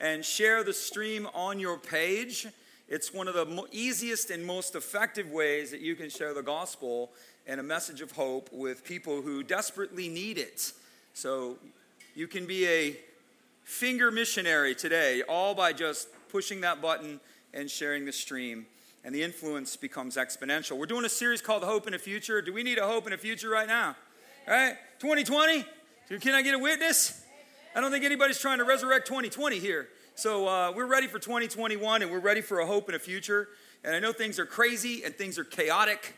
and share the stream on your page. It's one of the easiest and most effective ways that you can share the gospel and a message of hope with people who desperately need it. So you can be a finger missionary today, all by just pushing that button and sharing the stream. And the influence becomes exponential. We're doing a series called Hope in the Future. Do we need a hope in a future right now? All right? 2020? Can I get a witness? I don't think anybody's trying to resurrect 2020 here. So uh, we're ready for 2021 and we're ready for a hope and a future. And I know things are crazy and things are chaotic,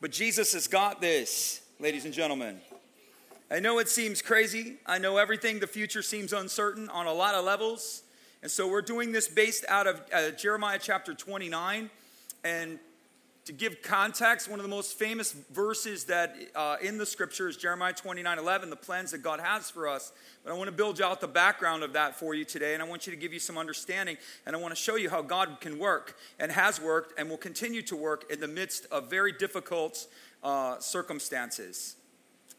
but Jesus has got this, ladies and gentlemen. I know it seems crazy. I know everything, the future seems uncertain on a lot of levels. And so we're doing this based out of uh, Jeremiah chapter 29. And to give context, one of the most famous verses that uh, in the scripture is Jeremiah 29 11, the plans that God has for us. But I want to build out the background of that for you today, and I want you to give you some understanding, and I want to show you how God can work and has worked and will continue to work in the midst of very difficult uh, circumstances.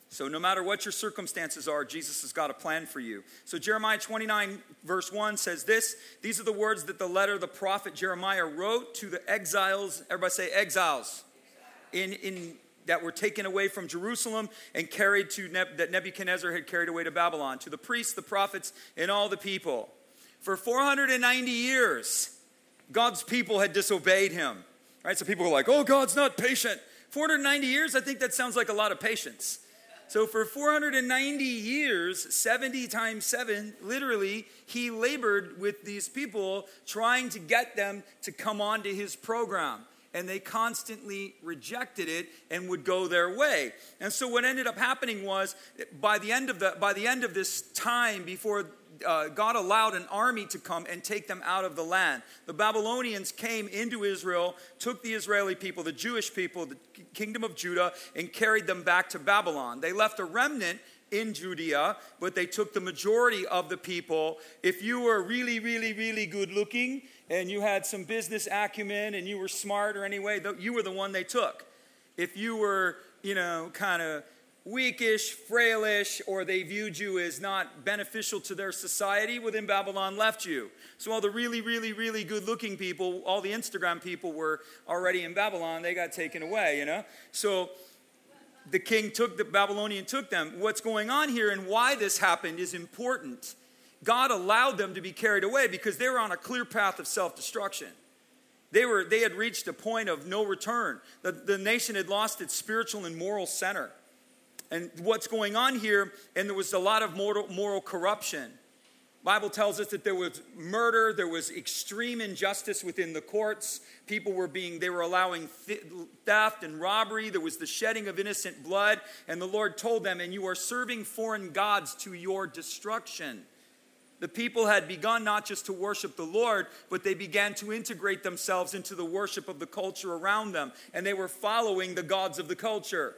So, no matter what your circumstances are, Jesus has got a plan for you. So, Jeremiah 29, verse 1 says this These are the words that the letter the prophet Jeremiah wrote to the exiles. Everybody say exiles. In, in, that were taken away from Jerusalem and carried to that Nebuchadnezzar had carried away to Babylon, to the priests, the prophets, and all the people. For 490 years, God's people had disobeyed him. Right? So people were like, oh, God's not patient. 490 years, I think that sounds like a lot of patience. So for 490 years, 70 times 7, literally, he labored with these people trying to get them to come onto his program. And they constantly rejected it and would go their way. And so what ended up happening was by the end of the by the end of this time before uh, God allowed an army to come and take them out of the land. The Babylonians came into Israel, took the Israeli people, the Jewish people, the kingdom of Judah, and carried them back to Babylon. They left a remnant in Judea, but they took the majority of the people. If you were really, really, really good looking and you had some business acumen and you were smart or anyway, you were the one they took. If you were, you know, kind of weakish, frailish, or they viewed you as not beneficial to their society, within Babylon left you. So all the really, really, really good looking people, all the Instagram people were already in Babylon, they got taken away, you know? So the king took the Babylonian took them. What's going on here and why this happened is important. God allowed them to be carried away because they were on a clear path of self-destruction. They, were, they had reached a point of no return. The, the nation had lost its spiritual and moral center and what's going on here, and there was a lot of moral, moral corruption. Bible tells us that there was murder, there was extreme injustice within the courts. People were being, they were allowing theft and robbery. There was the shedding of innocent blood. And the Lord told them, and you are serving foreign gods to your destruction. The people had begun not just to worship the Lord, but they began to integrate themselves into the worship of the culture around them. And they were following the gods of the culture.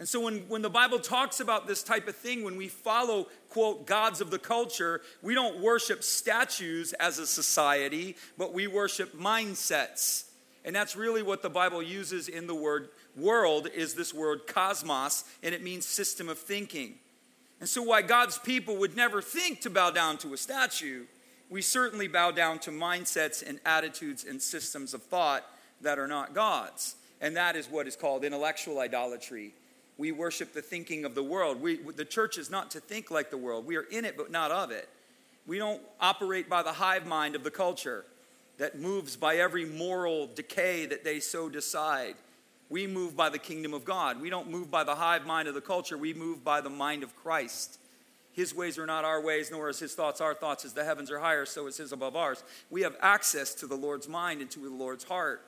And so when, when the Bible talks about this type of thing, when we follow, quote, gods of the culture, we don't worship statues as a society, but we worship mindsets. And that's really what the Bible uses in the word world is this word cosmos, and it means system of thinking. And so why God's people would never think to bow down to a statue, we certainly bow down to mindsets and attitudes and systems of thought that are not God's. And that is what is called intellectual idolatry we worship the thinking of the world. We, the church is not to think like the world. We are in it, but not of it. We don't operate by the hive mind of the culture that moves by every moral decay that they so decide. We move by the kingdom of God. We don't move by the hive mind of the culture. We move by the mind of Christ. His ways are not our ways, nor is his thoughts our thoughts. As the heavens are higher, so is his above ours. We have access to the Lord's mind and to the Lord's heart.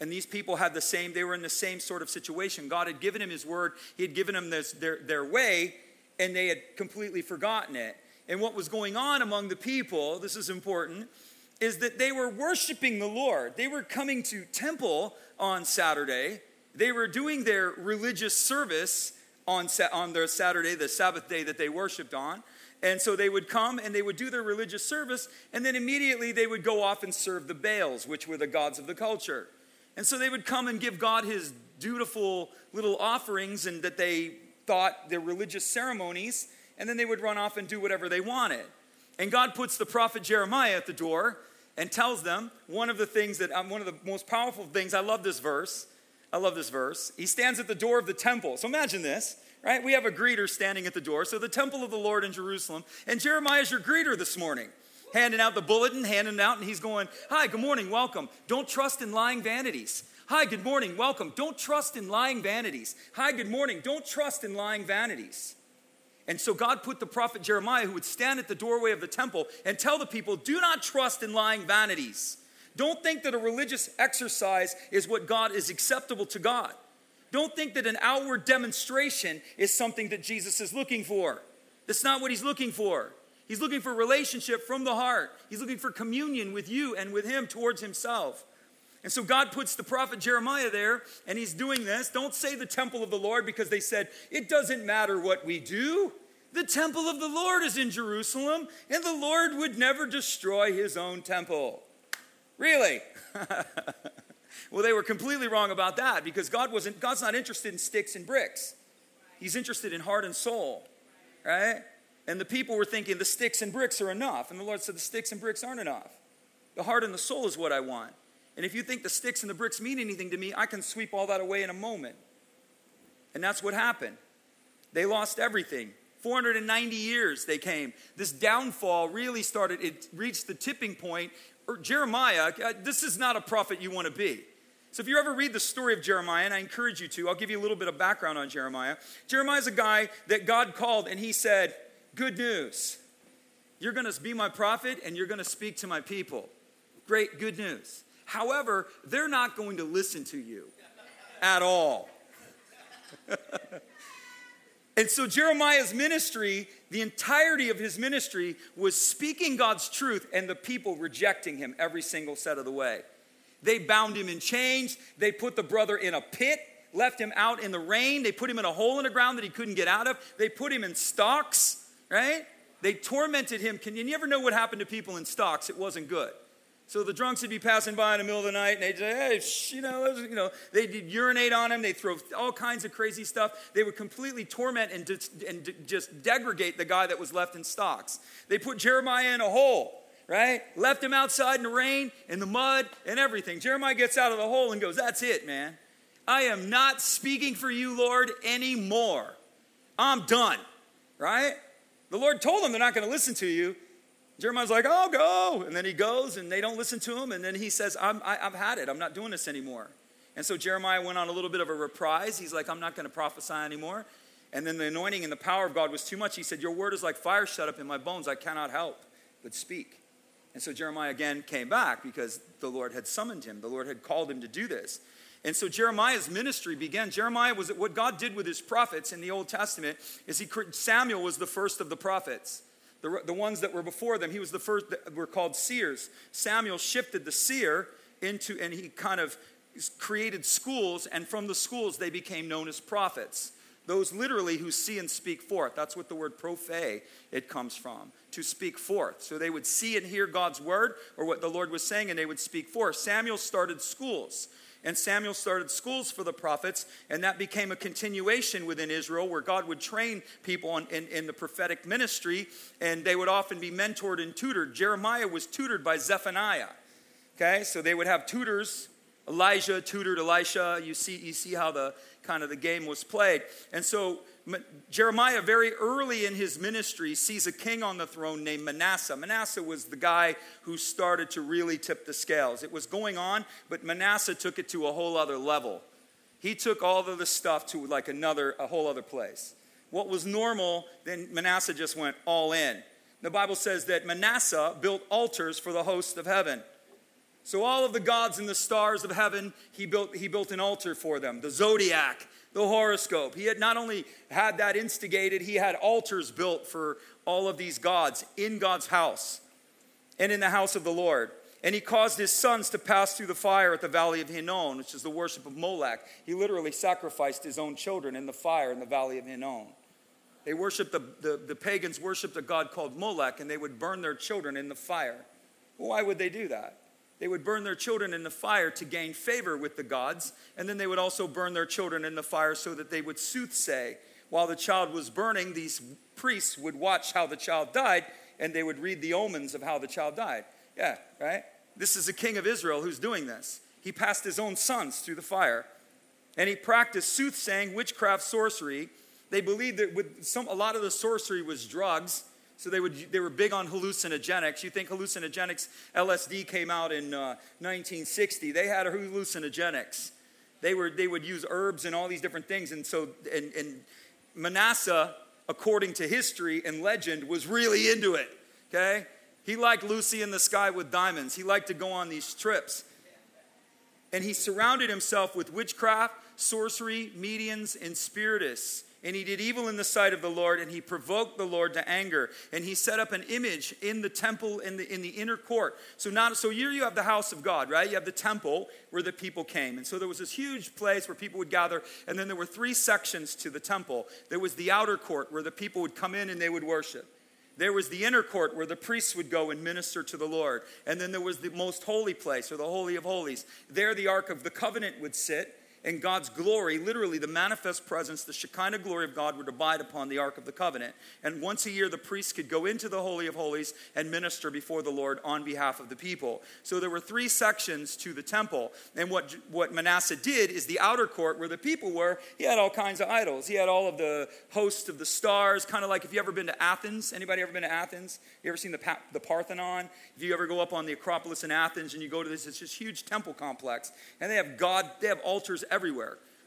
And these people had the same, they were in the same sort of situation. God had given him his word, he had given them this, their, their way, and they had completely forgotten it. And what was going on among the people, this is important, is that they were worshiping the Lord. They were coming to temple on Saturday. They were doing their religious service on, on their Saturday, the Sabbath day that they worshiped on. And so they would come and they would do their religious service, and then immediately they would go off and serve the Baals, which were the gods of the culture. And so they would come and give God his dutiful little offerings and that they thought their religious ceremonies, and then they would run off and do whatever they wanted. And God puts the prophet Jeremiah at the door and tells them one of the things that um, one of the most powerful things. I love this verse. I love this verse. He stands at the door of the temple. So imagine this, right? We have a greeter standing at the door. So the temple of the Lord in Jerusalem. And Jeremiah is your greeter this morning, handing out the bulletin, handing out, and he's going, Hi, good morning, welcome. Don't trust in lying vanities. Hi, good morning, welcome. Don't trust in lying vanities. Hi, good morning. Don't trust in lying vanities. And so God put the prophet Jeremiah, who would stand at the doorway of the temple and tell the people, Do not trust in lying vanities. Don't think that a religious exercise is what God is acceptable to God. Don't think that an outward demonstration is something that Jesus is looking for. That's not what he's looking for. He's looking for relationship from the heart. He's looking for communion with you and with him towards himself. And so God puts the prophet Jeremiah there, and he's doing this. Don't say the temple of the Lord because they said, it doesn't matter what we do. The temple of the Lord is in Jerusalem, and the Lord would never destroy his own temple. Really? well, they were completely wrong about that because God wasn't, God's not interested in sticks and bricks. He's interested in heart and soul, right? And the people were thinking the sticks and bricks are enough. And the Lord said, the sticks and bricks aren't enough. The heart and the soul is what I want. And if you think the sticks and the bricks mean anything to me, I can sweep all that away in a moment. And that's what happened. They lost everything. 490 years they came. This downfall really started, it reached the tipping point. Er, Jeremiah, uh, this is not a prophet you want to be. So if you ever read the story of Jeremiah, and I encourage you to, I'll give you a little bit of background on Jeremiah. Jeremiah's a guy that God called and he said, Good news. You're going to be my prophet and you're going to speak to my people. Great, good news. However, they're not going to listen to you at all. and so Jeremiah's ministry, the entirety of his ministry, was speaking God's truth and the people rejecting him every single set of the way. They bound him in chains, they put the brother in a pit. Left him out in the rain. They put him in a hole in the ground that he couldn't get out of. They put him in stocks, right? They tormented him. Can you never know what happened to people in stocks? It wasn't good. So the drunks would be passing by in the middle of the night, and they'd say, "Hey, you know, you know," they'd urinate on him. They'd throw all kinds of crazy stuff. They would completely torment and, and just degrade the guy that was left in stocks. They put Jeremiah in a hole, right? Left him outside in the rain, in the mud, and everything. Jeremiah gets out of the hole and goes, "That's it, man. I am not speaking for you, Lord, anymore. I'm done." Right? The Lord told them they're not going to listen to you. Jeremiah's like, I'll go. And then he goes and they don't listen to him. And then he says, I'm, I, have had it. I'm not doing this anymore. And so Jeremiah went on a little bit of a reprise. He's like, I'm not going to prophesy anymore. And then the anointing and the power of God was too much. He said, Your word is like fire shut up in my bones. I cannot help but speak. And so Jeremiah again came back because the Lord had summoned him, the Lord had called him to do this. And so Jeremiah's ministry began. Jeremiah was what God did with his prophets in the Old Testament is he Samuel was the first of the prophets the, the ones that were before them. He was the first that were called seers. Samuel shifted the seer into, and he kind of created schools, and from the schools they became known as prophets. Those literally who see and speak forth. That's what the word prophe it comes from, to speak forth. So they would see and hear God's word or what the Lord was saying, and they would speak forth. Samuel started schools. And Samuel started schools for the prophets, and that became a continuation within Israel where God would train people on, in, in the prophetic ministry, and they would often be mentored and tutored. Jeremiah was tutored by Zephaniah. Okay, so they would have tutors. Elijah tutored Elisha. You see, you see how the kind of the game was played. And so Jeremiah, very early in his ministry, sees a king on the throne named Manasseh. Manasseh was the guy who started to really tip the scales. It was going on, but Manasseh took it to a whole other level. He took all of the stuff to like another, a whole other place. What was normal, then Manasseh just went all in. The Bible says that Manasseh built altars for the host of heaven. So all of the gods and the stars of heaven, he built, he built an altar for them. The zodiac, the horoscope. He had not only had that instigated, he had altars built for all of these gods in God's house and in the house of the Lord. And he caused his sons to pass through the fire at the valley of Hinnom, which is the worship of Molech. He literally sacrificed his own children in the fire in the valley of Hinnom. They worshiped, the, the, the pagans worshiped a god called Molech, and they would burn their children in the fire. Why would they do that? They would burn their children in the fire to gain favor with the gods, and then they would also burn their children in the fire so that they would soothsay. While the child was burning, these priests would watch how the child died, and they would read the omens of how the child died. Yeah, right? This is a king of Israel who's doing this. He passed his own sons through the fire. And he practiced soothsaying, witchcraft, sorcery. They believed that with some, a lot of the sorcery was drugs. So they, would, they were big on hallucinogenics. You think hallucinogenics, LSD came out in uh, 1960. They had hallucinogenics. They, were, they would use herbs and all these different things. And so, and, and Manasseh, according to history and legend, was really into it. Okay? He liked Lucy in the sky with diamonds. He liked to go on these trips. And he surrounded himself with witchcraft, sorcery, mediums, and spiritists and he did evil in the sight of the Lord, and he provoked the Lord to anger. And he set up an image in the temple in the in the inner court. So not so here you have the house of God, right? You have the temple where the people came. And so there was this huge place where people would gather, and then there were three sections to the temple. There was the outer court where the people would come in and they would worship. There was the inner court where the priests would go and minister to the Lord. And then there was the most holy place, or the Holy of Holies. There the Ark of the Covenant would sit and God's glory, literally the manifest presence, the Shekinah glory of God would abide upon the Ark of the Covenant. And once a year, the priests could go into the Holy of Holies and minister before the Lord on behalf of the people. So there were three sections to the temple. And what, what Manasseh did is the outer court where the people were, he had all kinds of idols. He had all of the hosts of the stars, kind of like if you ever been to Athens. Anybody ever been to Athens? You ever seen the, the Parthenon? If you ever go up on the Acropolis in Athens and you go to this, it's this huge temple complex. And they have God, they have altars.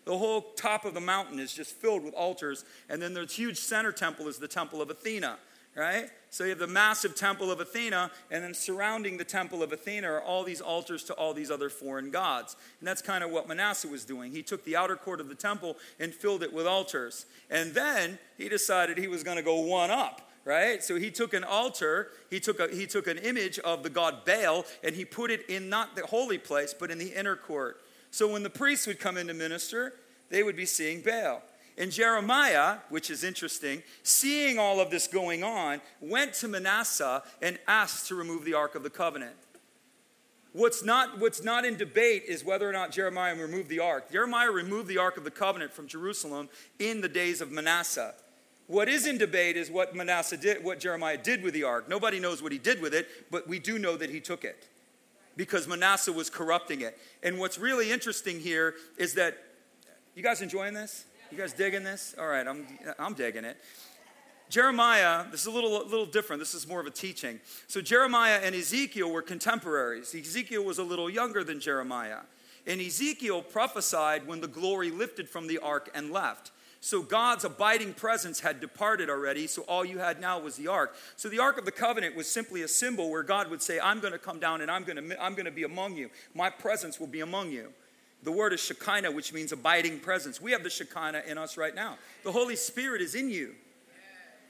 The whole top of the mountain is just filled with altars. And then the huge center temple is the temple of Athena, right? So you have the massive temple of Athena, and then surrounding the temple of Athena are all these altars to all these other foreign gods. And that's kind of what Manasseh was doing. He took the outer court of the temple and filled it with altars. And then he decided he was going to go one up right? So he took an altar, he took, a, he took an image of the god Baal, and he put it in not the holy place, but in the inner court. So when the priests would come in to minister, they would be seeing Baal. And Jeremiah, which is interesting, seeing all of this going on, went to Manasseh and asked to remove the Ark of the Covenant. What's not, what's not in debate is whether or not Jeremiah removed the ark. Jeremiah removed the Ark of the Covenant from Jerusalem in the days of Manasseh. What is in debate is what Manasseh did, what Jeremiah did with the ark. Nobody knows what he did with it, but we do know that he took it because Manasseh was corrupting it. And what's really interesting here is that you guys enjoying this? You guys digging this? All right, I'm, I'm digging it. Jeremiah, this is a little, little different. This is more of a teaching. So, Jeremiah and Ezekiel were contemporaries. Ezekiel was a little younger than Jeremiah. And Ezekiel prophesied when the glory lifted from the ark and left. So God's abiding presence had departed already, so all you had now was the ark. So the ark of the covenant was simply a symbol where God would say, I'm going to come down and I'm going to, I'm going to be among you. My presence will be among you. The word is Shekinah, which means abiding presence. We have the Shekinah in us right now. The Holy Spirit is in you.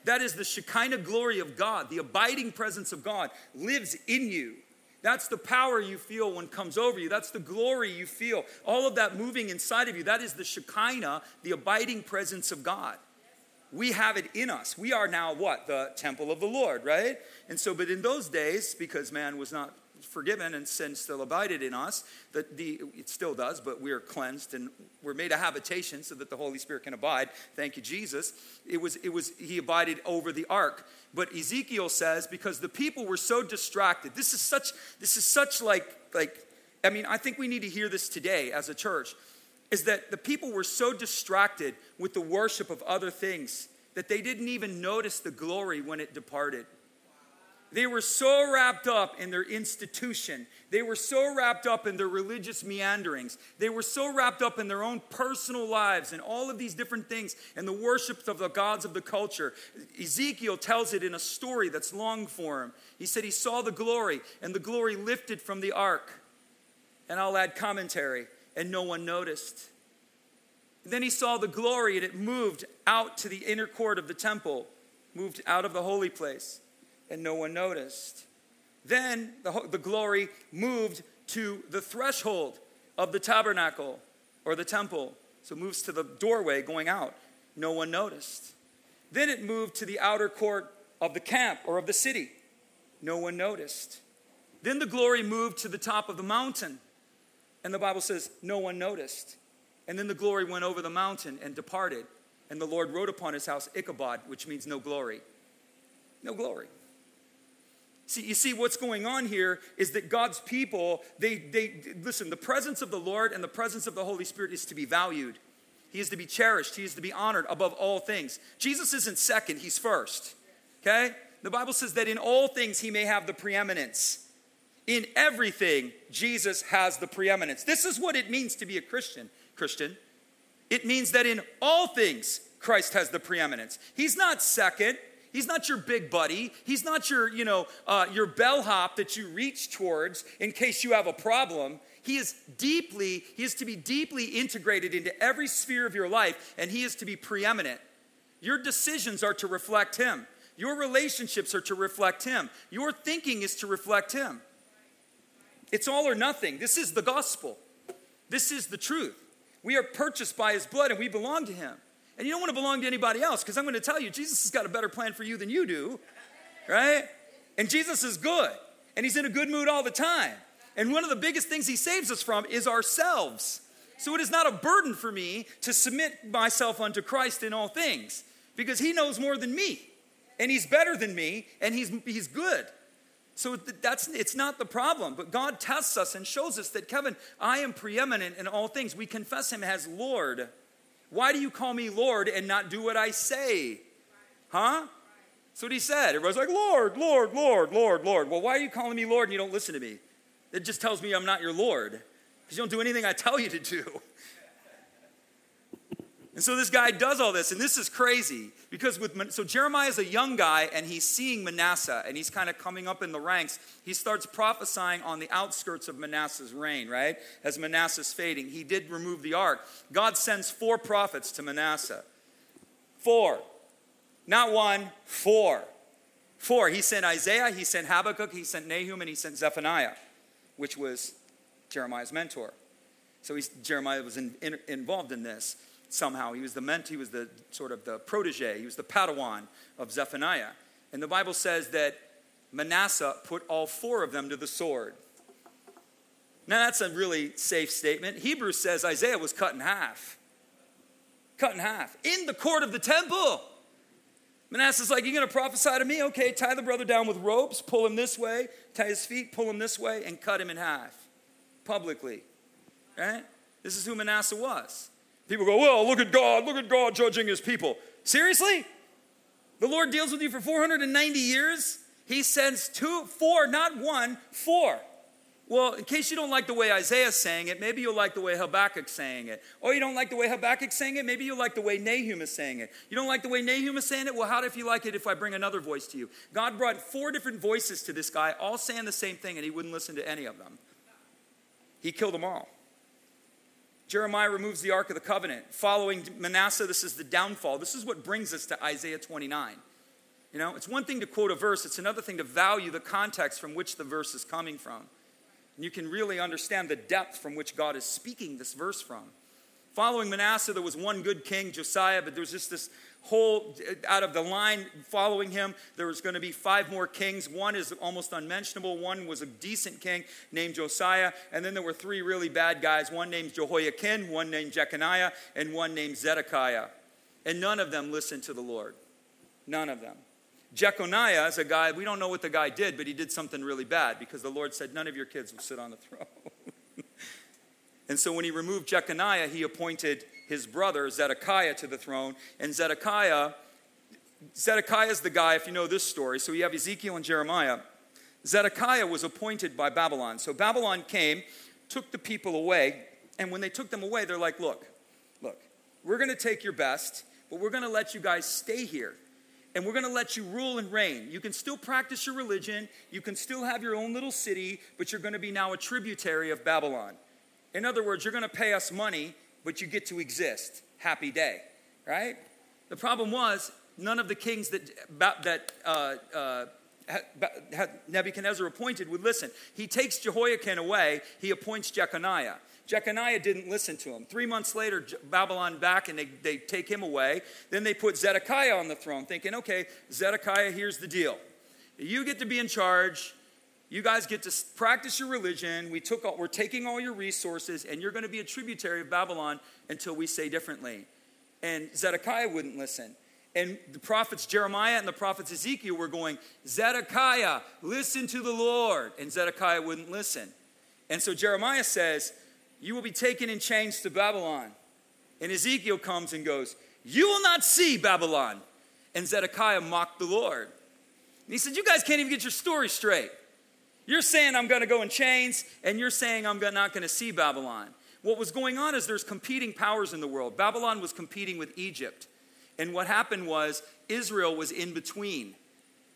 That is the Shekinah glory of God. The abiding presence of God lives in you. That's the power you feel when comes over you. That's the glory you feel. All of that moving inside of you. That is the Shekinah, the abiding presence of God. We have it in us. We are now what? The temple of the Lord, right? And so, but in those days, because man was not forgiven and sin still abided in us, that the, it still does, but we are cleansed and we're made a habitation so that the Holy Spirit can abide. Thank you, Jesus. It was, it was, he abided over the ark. But Ezekiel says, because the people were so distracted, this is such, this is such like, like, I mean, I think we need to hear this today as a church, is that the people were so distracted with the worship of other things that they didn't even notice the glory when it departed. They were so wrapped up in their institution. They were so wrapped up in their religious meanderings. They were so wrapped up in their own personal lives and all of these different things and the worship of the gods of the culture. Ezekiel tells it in a story that's long form. He said he saw the glory, and the glory lifted from the ark. And I'll add commentary, and no one noticed. Then he saw the glory, and it moved out to the inner court of the temple, moved out of the holy place and no one noticed. Then the, the glory moved to the threshold of the tabernacle or the temple. So it moves to the doorway going out. No one noticed. Then it moved to the outer court of the camp or of the city. No one noticed. Then the glory moved to the top of the mountain. And the Bible says, no one noticed. And then the glory went over the mountain and departed. And the Lord wrote upon his house Ichabod, which means no glory. No glory. See, you see, what's going on here is that God's people, they, they, listen, the presence of the Lord and the presence of the Holy Spirit is to be valued. He is to be cherished. He is to be honored above all things. Jesus isn't second, he's first. Okay? The Bible says that in all things he may have the preeminence. In everything, Jesus has the preeminence. This is what it means to be a Christian. Christian. It means that in all things, Christ has the preeminence. He's not second. He's not your big buddy. He's not your, you know, uh, your bellhop that you reach towards in case you have a problem. He is deeply, he is to be deeply integrated into every sphere of your life, and he is to be preeminent. Your decisions are to reflect him. Your relationships are to reflect him. Your thinking is to reflect him. It's all or nothing. This is the gospel. This is the truth. We are purchased by his blood and we belong to him. And you don't want to belong to anybody else because I'm going to tell you, Jesus has got a better plan for you than you do, right? And Jesus is good and he's in a good mood all the time. And one of the biggest things he saves us from is ourselves. So it is not a burden for me to submit myself unto Christ in all things because he knows more than me and he's better than me and he's, he's good. So that's it's not the problem, but God tests us and shows us that Kevin, I am preeminent in all things. We confess him as Lord. Why do you call me Lord and not do what I say? Huh? That's what he said. Everybody's like, Lord, Lord, Lord, Lord, Lord. Well, why are you calling me Lord and you don't listen to me? It just tells me I'm not your Lord because you don't do anything I tell you to do. And so this guy does all this, and this is crazy because with so Jeremiah is a young guy, and he's seeing Manasseh, and he's kind of coming up in the ranks. He starts prophesying on the outskirts of Manasseh's reign, right? As Manasseh's fading, he did remove the ark. God sends four prophets to Manasseh. Four, not one, four, four. He sent Isaiah, he sent Habakkuk, he sent Nahum, and he sent Zephaniah, which was Jeremiah's mentor. So Jeremiah was in, in, involved in this somehow. He was the ment, he was the sort of the protege, he was the Padawan of Zephaniah. And the Bible says that Manasseh put all four of them to the sword. Now that's a really safe statement. Hebrews says Isaiah was cut in half. Cut in half. In the court of the temple. Manasseh's like, You're going to prophesy to me? Okay, tie the brother down with ropes, pull him this way, tie his feet, pull him this way, and cut him in half publicly. Right? This is who Manasseh was. People go, well, look at God, look at God judging his people. Seriously? The Lord deals with you for 490 years? He sends two, four, not one, four. Well, in case you don't like the way Isaiah's saying it, maybe you'll like the way Habakkuk's saying it. Or you don't like the way Habakkuk's saying it, maybe you'll like the way Nahum is saying it. You don't like the way Nahum is saying it? Well, how if you like it if I bring another voice to you? God brought four different voices to this guy, all saying the same thing, and he wouldn't listen to any of them. He killed them all. Jeremiah removes the Ark of the Covenant. Following Manasseh, this is the downfall. This is what brings us to Isaiah 29. You know, it's one thing to quote a verse, it's another thing to value the context from which the verse is coming from. And you can really understand the depth from which God is speaking this verse from. Following Manasseh, there was one good king, Josiah, but there was just this whole, out of the line following him, there was going to be five more kings. One is almost unmentionable. One was a decent king named Josiah. And then there were three really bad guys one named Jehoiakim, one named Jeconiah, and one named Zedekiah. And none of them listened to the Lord. None of them. Jeconiah is a guy, we don't know what the guy did, but he did something really bad because the Lord said, None of your kids will sit on the throne. and so when he removed Jeconiah, he appointed his brother Zedekiah to the throne. And Zedekiah, Zedekiah is the guy, if you know this story, so you have Ezekiel and Jeremiah. Zedekiah was appointed by Babylon. So Babylon came, took the people away, and when they took them away, they're like, look, look, we're going to take your best, but we're going to let you guys stay here. And we're going to let you rule and reign. You can still practice your religion. You can still have your own little city, but you're going to be now a tributary of Babylon. In other words, you're going to pay us money but you get to exist. Happy day, right? The problem was none of the kings that, that uh, uh, Nebuchadnezzar appointed would listen. He takes Jehoiakim away, he appoints Jeconiah. Jeconiah didn't listen to him. Three months later, Babylon back and they, they take him away. Then they put Zedekiah on the throne, thinking, okay, Zedekiah, here's the deal. You get to be in charge. You guys get to practice your religion. We took all, we're taking all your resources, and you're going to be a tributary of Babylon until we say differently. And Zedekiah wouldn't listen. And the prophets Jeremiah and the prophets Ezekiel were going, Zedekiah, listen to the Lord. And Zedekiah wouldn't listen. And so Jeremiah says, You will be taken in chains to Babylon. And Ezekiel comes and goes, You will not see Babylon. And Zedekiah mocked the Lord. And he said, You guys can't even get your story straight. You're saying I'm going to go in chains, and you're saying I'm not going to see Babylon. What was going on is there's competing powers in the world. Babylon was competing with Egypt. And what happened was Israel was in between,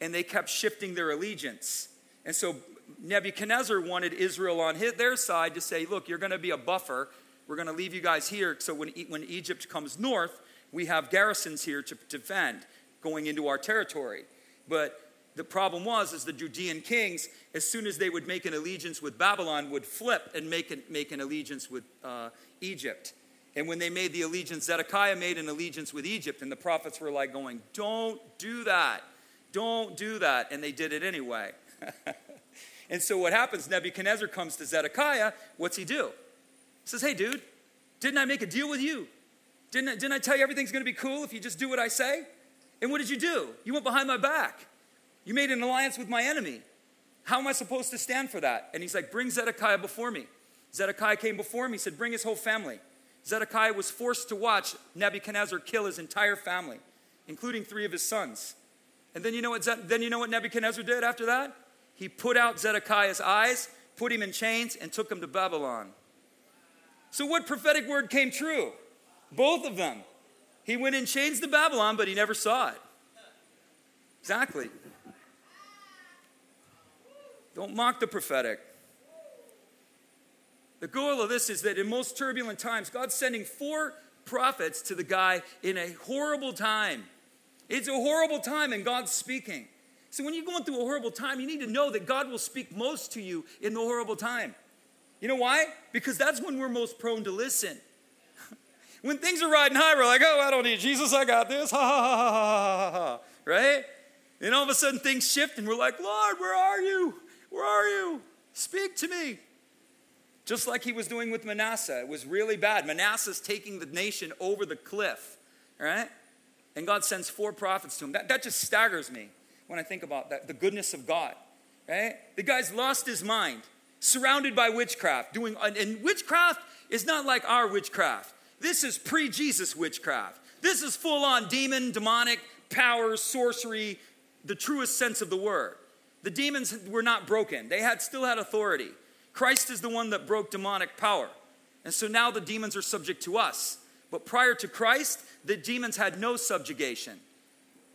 and they kept shifting their allegiance. And so Nebuchadnezzar wanted Israel on his, their side to say, Look, you're going to be a buffer. We're going to leave you guys here. So when, when Egypt comes north, we have garrisons here to defend going into our territory. But the problem was is the Judean kings, as soon as they would make an allegiance with Babylon, would flip and make an, make an allegiance with uh, Egypt. And when they made the allegiance, Zedekiah made an allegiance with Egypt, and the prophets were like going, Don't do that. Don't do that. And they did it anyway. and so what happens? Nebuchadnezzar comes to Zedekiah. What's he do? He says, Hey, dude, didn't I make a deal with you? Didn't I, didn't I tell you everything's going to be cool if you just do what I say? And what did you do? You went behind my back. You made an alliance with my enemy. How am I supposed to stand for that? And he's like, Bring Zedekiah before me. Zedekiah came before me. He said, Bring his whole family. Zedekiah was forced to watch Nebuchadnezzar kill his entire family, including three of his sons. And then you know what, then you know what Nebuchadnezzar did after that? He put out Zedekiah's eyes, put him in chains, and took him to Babylon. So, what prophetic word came true? Both of them. He went in chains to Babylon, but he never saw it. Exactly. Don't mock the prophetic. The goal of this is that in most turbulent times, God's sending four prophets to the guy in a horrible time. It's a horrible time, and God's speaking. So when you're going through a horrible time, you need to know that God will speak most to you in the horrible time. You know why? Because that's when we're most prone to listen. when things are riding high, we're like, oh, I don't need Jesus, I got this. Ha ha ha ha ha ha. ha, Right? And all of a sudden things shift, and we're like, Lord, where are you? Where are you? Speak to me. Just like he was doing with Manasseh. It was really bad. Manasseh's taking the nation over the cliff, right? And God sends four prophets to him. That, that just staggers me when I think about that, the goodness of God, right? The guy's lost his mind, surrounded by witchcraft, doing, and witchcraft is not like our witchcraft. This is pre Jesus witchcraft. This is full on demon, demonic powers, sorcery, the truest sense of the word. The demons were not broken, they had, still had authority. Christ is the one that broke demonic power. And so now the demons are subject to us. But prior to Christ, the demons had no subjugation.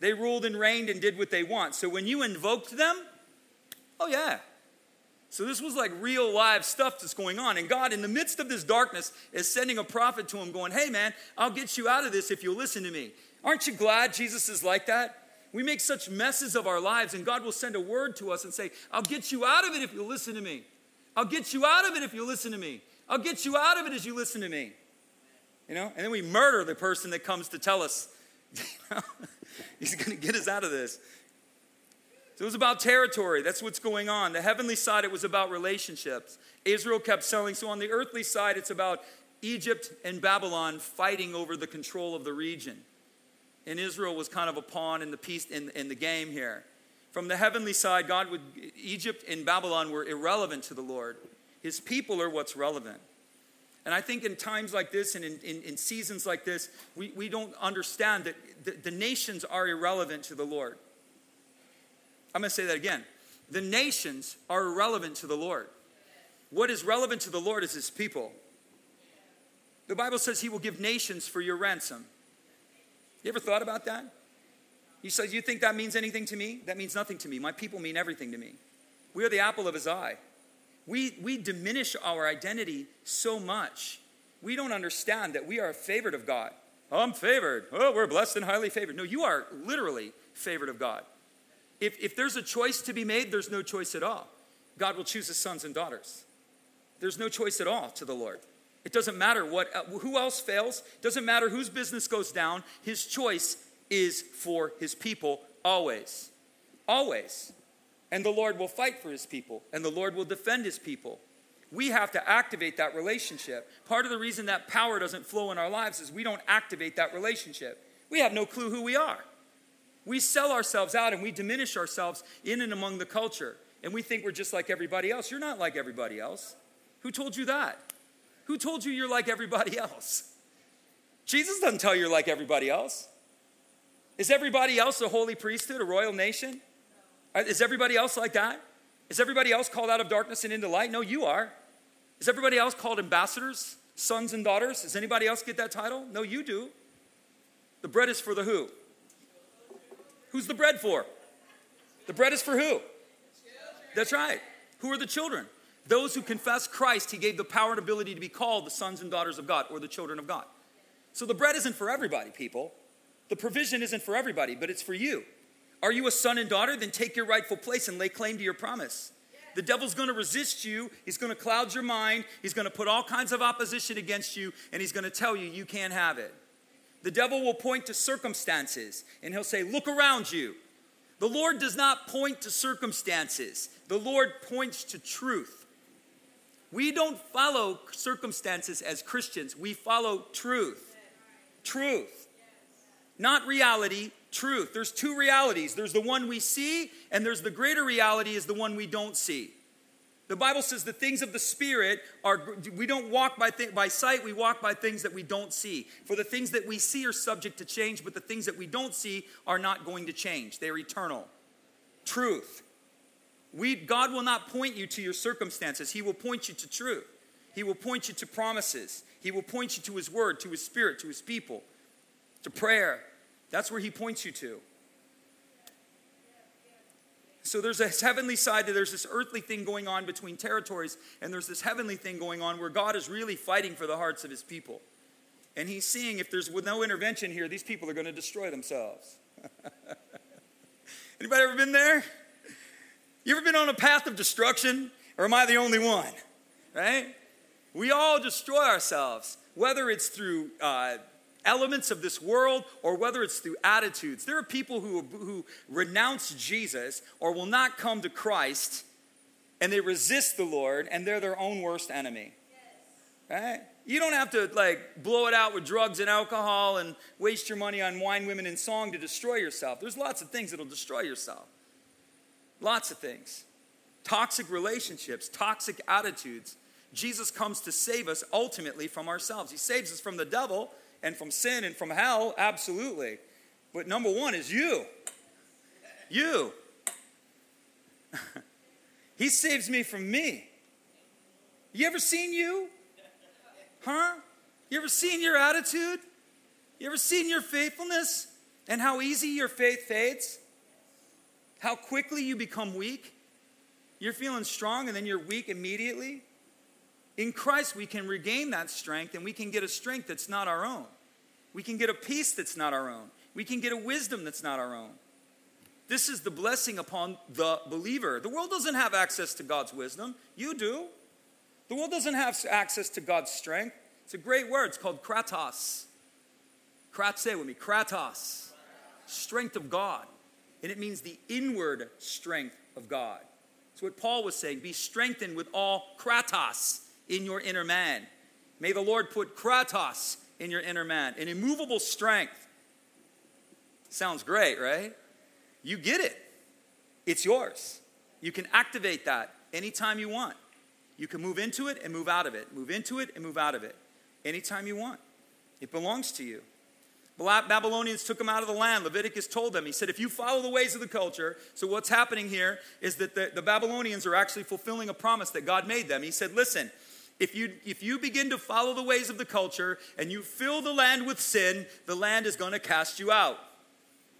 They ruled and reigned and did what they want. So when you invoked them, oh yeah. So this was like real live stuff that's going on. And God, in the midst of this darkness, is sending a prophet to him, going, Hey man, I'll get you out of this if you'll listen to me. Aren't you glad Jesus is like that? We make such messes of our lives, and God will send a word to us and say, I'll get you out of it if you'll listen to me. I'll get you out of it if you listen to me. I'll get you out of it as you listen to me. You know, and then we murder the person that comes to tell us, you he's going to get us out of this. So it was about territory. That's what's going on. The heavenly side, it was about relationships. Israel kept selling. So on the earthly side, it's about Egypt and Babylon fighting over the control of the region. And Israel was kind of a pawn in the piece in, in the game here. From the heavenly side, God would, Egypt and Babylon were irrelevant to the Lord. His people are what's relevant. And I think in times like this and in, in, in seasons like this, we, we don't understand that the, the nations are irrelevant to the Lord. I'm going to say that again. The nations are irrelevant to the Lord. What is relevant to the Lord is his people. The Bible says he will give nations for your ransom. You ever thought about that? He says, You think that means anything to me? That means nothing to me. My people mean everything to me. We are the apple of his eye. We, we diminish our identity so much. We don't understand that we are favored of God. I'm favored. Oh, we're blessed and highly favored. No, you are literally favored of God. If, if there's a choice to be made, there's no choice at all. God will choose his sons and daughters. There's no choice at all to the Lord. It doesn't matter what, uh, who else fails, it doesn't matter whose business goes down. His choice is for his people always. Always. And the Lord will fight for his people, and the Lord will defend his people. We have to activate that relationship. Part of the reason that power doesn't flow in our lives is we don't activate that relationship. We have no clue who we are. We sell ourselves out and we diminish ourselves in and among the culture. And we think we're just like everybody else. You're not like everybody else. Who told you that? Who told you you're like everybody else? Jesus doesn't tell you you're like everybody else. Is everybody else a holy priesthood, a royal nation? Is everybody else like that? Is everybody else called out of darkness and into light? No, you are. Is everybody else called ambassadors, sons and daughters? Does anybody else get that title? No, you do. The bread is for the who? Who's the bread for? The bread is for who? That's right. Who are the children? Those who confess Christ, He gave the power and ability to be called the sons and daughters of God or the children of God. So the bread isn't for everybody, people. The provision isn't for everybody, but it's for you. Are you a son and daughter? Then take your rightful place and lay claim to your promise. The devil's going to resist you. He's going to cloud your mind. He's going to put all kinds of opposition against you, and he's going to tell you you can't have it. The devil will point to circumstances, and he'll say, Look around you. The Lord does not point to circumstances, the Lord points to truth. We don't follow circumstances as Christians, we follow truth. Truth. Not reality, truth. There's two realities there's the one we see, and there's the greater reality is the one we don't see. The Bible says the things of the Spirit are, we don't walk by, th- by sight, we walk by things that we don't see. For the things that we see are subject to change, but the things that we don't see are not going to change. They're eternal. Truth. We, God will not point you to your circumstances, He will point you to truth. He will point you to promises. He will point you to His Word, to His Spirit, to His people, to prayer. That's where He points you to. So there's a heavenly side to there's this earthly thing going on between territories, and there's this heavenly thing going on where God is really fighting for the hearts of His people. And He's seeing if there's with no intervention here, these people are going to destroy themselves. Anybody ever been there? You ever been on a path of destruction? Or am I the only one? Right? We all destroy ourselves, whether it's through uh, elements of this world or whether it's through attitudes. There are people who, who renounce Jesus or will not come to Christ and they resist the Lord and they're their own worst enemy. Right? You don't have to like blow it out with drugs and alcohol and waste your money on wine, women, and song to destroy yourself. There's lots of things that'll destroy yourself. Lots of things. Toxic relationships, toxic attitudes. Jesus comes to save us ultimately from ourselves. He saves us from the devil and from sin and from hell, absolutely. But number one is you. You. he saves me from me. You ever seen you? Huh? You ever seen your attitude? You ever seen your faithfulness and how easy your faith fades? How quickly you become weak. You're feeling strong and then you're weak immediately. In Christ, we can regain that strength and we can get a strength that's not our own. We can get a peace that's not our own. We can get a wisdom that's not our own. This is the blessing upon the believer. The world doesn't have access to God's wisdom. You do. The world doesn't have access to God's strength. It's a great word. It's called kratos. Krat, say with me kratos. Strength of God and it means the inward strength of God. That's what Paul was saying. Be strengthened with all kratos in your inner man. May the Lord put kratos in your inner man, an immovable strength. Sounds great, right? You get it. It's yours. You can activate that anytime you want. You can move into it and move out of it, move into it and move out of it anytime you want. It belongs to you. Babylonians took them out of the land. Leviticus told them, he said, if you follow the ways of the culture, so what's happening here is that the, the Babylonians are actually fulfilling a promise that God made them. He said, listen, if you, if you begin to follow the ways of the culture and you fill the land with sin, the land is going to cast you out.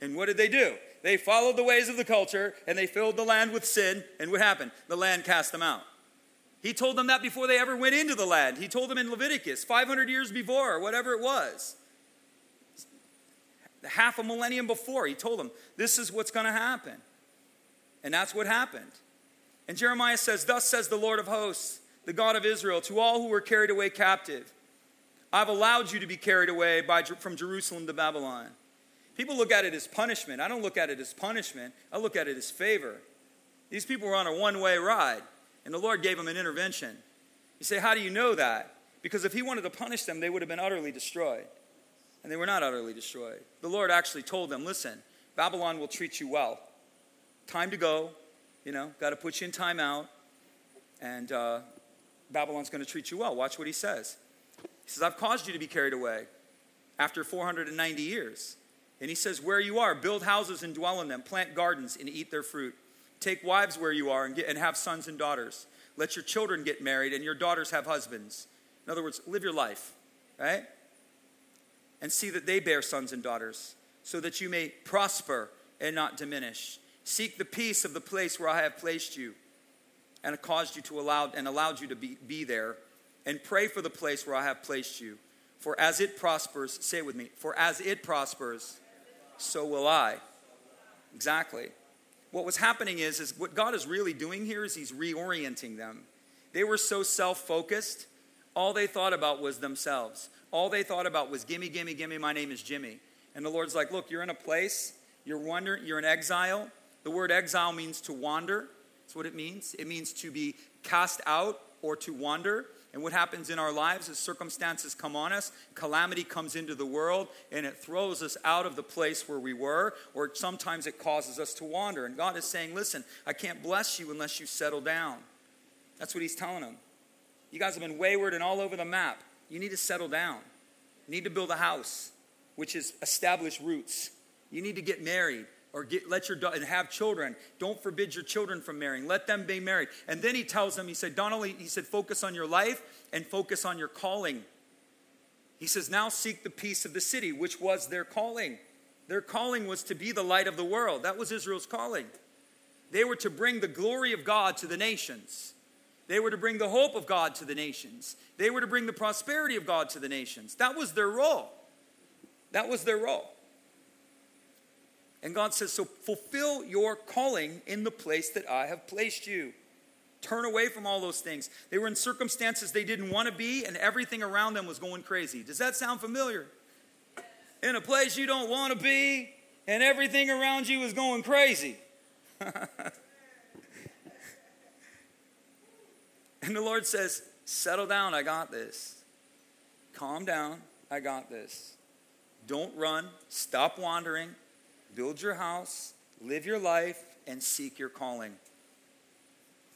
And what did they do? They followed the ways of the culture and they filled the land with sin. And what happened? The land cast them out. He told them that before they ever went into the land. He told them in Leviticus, 500 years before, or whatever it was half a millennium before. He told them, This is what's going to happen. And that's what happened. And Jeremiah says, Thus says the Lord of hosts, the God of Israel, to all who were carried away captive I've allowed you to be carried away by, from Jerusalem to Babylon. People look at it as punishment. I don't look at it as punishment, I look at it as favor. These people were on a one way ride, and the Lord gave them an intervention. You say, How do you know that? Because if He wanted to punish them, they would have been utterly destroyed. And they were not utterly destroyed. The Lord actually told them, listen, Babylon will treat you well. Time to go, you know, got to put you in time out. And uh, Babylon's going to treat you well. Watch what he says. He says, I've caused you to be carried away after 490 years. And he says, Where you are, build houses and dwell in them, plant gardens and eat their fruit. Take wives where you are and, get, and have sons and daughters. Let your children get married and your daughters have husbands. In other words, live your life, right? And see that they bear sons and daughters, so that you may prosper and not diminish. Seek the peace of the place where I have placed you and caused you to allow and allowed you to be, be there. And pray for the place where I have placed you. For as it prospers, say it with me, for as it prospers, so will I. Exactly. What was happening is, is what God is really doing here is He's reorienting them. They were so self focused, all they thought about was themselves. All they thought about was, gimme, gimme, gimme, my name is Jimmy. And the Lord's like, look, you're in a place, you're wandering, you're in exile. The word exile means to wander. That's what it means. It means to be cast out or to wander. And what happens in our lives is circumstances come on us, calamity comes into the world, and it throws us out of the place where we were, or sometimes it causes us to wander. And God is saying, Listen, I can't bless you unless you settle down. That's what He's telling them. You guys have been wayward and all over the map. You need to settle down. You need to build a house, which is establish roots. You need to get married or get, let your and have children. Don't forbid your children from marrying. Let them be married. And then he tells them, he said, Donnelly, he said, focus on your life and focus on your calling. He says, now seek the peace of the city, which was their calling. Their calling was to be the light of the world. That was Israel's calling. They were to bring the glory of God to the nations. They were to bring the hope of God to the nations. They were to bring the prosperity of God to the nations. That was their role. That was their role. And God says, So fulfill your calling in the place that I have placed you. Turn away from all those things. They were in circumstances they didn't want to be, and everything around them was going crazy. Does that sound familiar? In a place you don't want to be, and everything around you is going crazy. and the Lord says, Settle down, I got this. Calm down, I got this. Don't run, stop wandering, build your house, live your life, and seek your calling.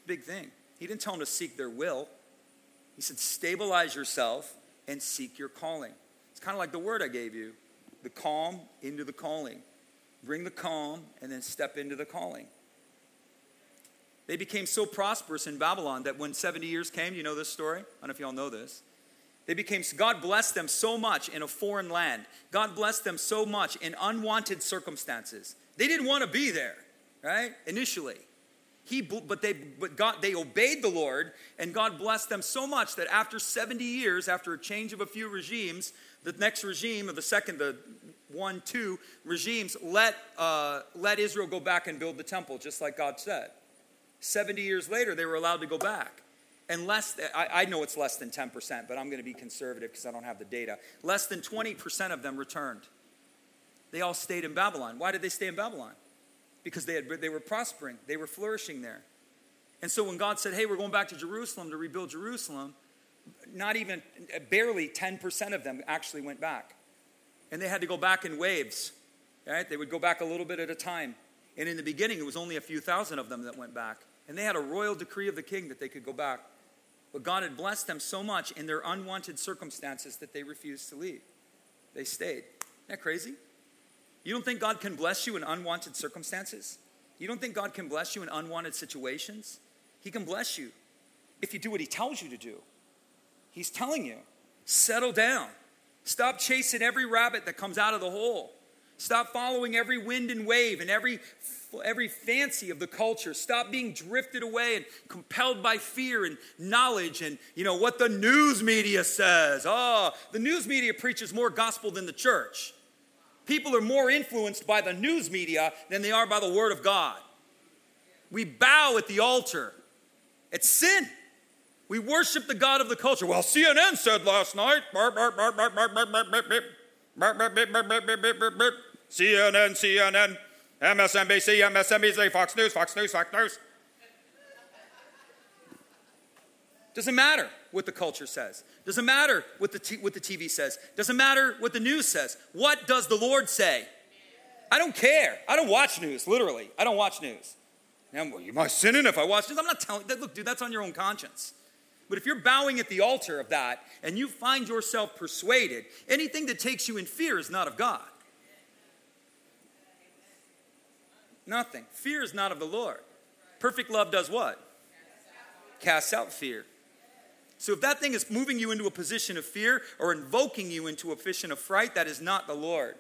Big thing. He didn't tell them to seek their will. He said, stabilize yourself and seek your calling. It's kind of like the word I gave you the calm into the calling. Bring the calm and then step into the calling. They became so prosperous in Babylon that when 70 years came, you know this story? I don't know if y'all know this. They became, God blessed them so much in a foreign land. God blessed them so much in unwanted circumstances. They didn't want to be there, right? Initially. He, but they, but God, they obeyed the Lord, and God blessed them so much that after 70 years, after a change of a few regimes, the next regime of the second, the one, two regimes, let, uh, let Israel go back and build the temple, just like God said. 70 years later, they were allowed to go back and less, I, I know it's less than 10%, but I'm going to be conservative because I don't have the data. Less than 20% of them returned. They all stayed in Babylon. Why did they stay in Babylon? Because they, had, they were prospering, they were flourishing there. And so when God said, hey, we're going back to Jerusalem to rebuild Jerusalem, not even, uh, barely 10% of them actually went back. And they had to go back in waves, right? They would go back a little bit at a time. And in the beginning, it was only a few thousand of them that went back. And they had a royal decree of the king that they could go back. But God had blessed them so much in their unwanted circumstances that they refused to leave. They stayed. Isn't that crazy? You don't think God can bless you in unwanted circumstances? You don't think God can bless you in unwanted situations? He can bless you if you do what He tells you to do. He's telling you, settle down. Stop chasing every rabbit that comes out of the hole. Stop following every wind and wave and every every fancy of the culture. Stop being drifted away and compelled by fear and knowledge and, you know, what the news media says. Oh, the news media preaches more gospel than the church. People are more influenced by the news media than they are by the word of God. We bow at the altar. It's sin. We worship the God of the culture. Well, CNN said last night. CNN, CNN. MSNBC, MSNBC, Fox News, Fox News, Fox News. Doesn't matter. what the culture says. Doesn't matter what the, t- what the TV says. Doesn't matter what the news says. What does the Lord say? I don't care. I don't watch news, literally. I don't watch news. Now, well, am I sinning if I watch news? I'm not telling Look, dude, that's on your own conscience. But if you're bowing at the altar of that and you find yourself persuaded, anything that takes you in fear is not of God. Nothing. Fear is not of the Lord. Perfect love does what? Casts out fear. So if that thing is moving you into a position of fear or invoking you into a position of fright, that is not the Lord.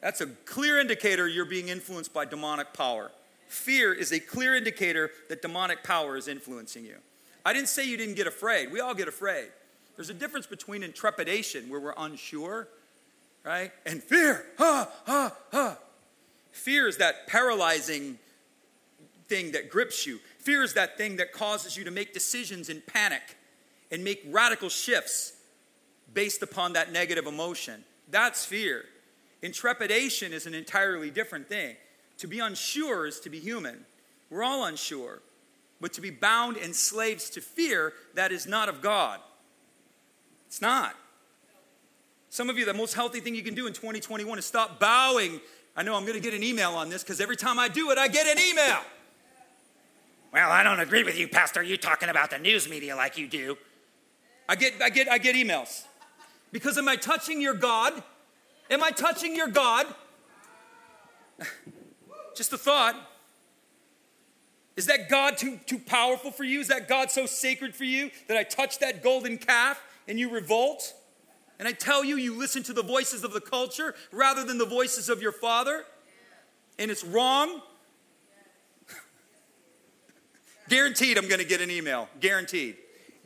That's a clear indicator you're being influenced by demonic power. Fear is a clear indicator that demonic power is influencing you. I didn't say you didn't get afraid. We all get afraid. There's a difference between intrepidation, where we're unsure, right? And fear. Ha, ha, ha. Fear is that paralyzing thing that grips you. Fear is that thing that causes you to make decisions in panic and make radical shifts based upon that negative emotion. That's fear. Intrepidation is an entirely different thing. To be unsure is to be human. We're all unsure. But to be bound and slaves to fear, that is not of God. It's not. Some of you, the most healthy thing you can do in 2021 is stop bowing. I know I'm going to get an email on this because every time I do it, I get an email. Well, I don't agree with you, Pastor. You talking about the news media like you do. I get, I get, I get emails. Because am I touching your God? Am I touching your God? Just a thought. Is that God too, too powerful for you? Is that God so sacred for you that I touch that golden calf and you revolt? And I tell you, you listen to the voices of the culture rather than the voices of your father? And it's wrong? Guaranteed, I'm going to get an email. Guaranteed.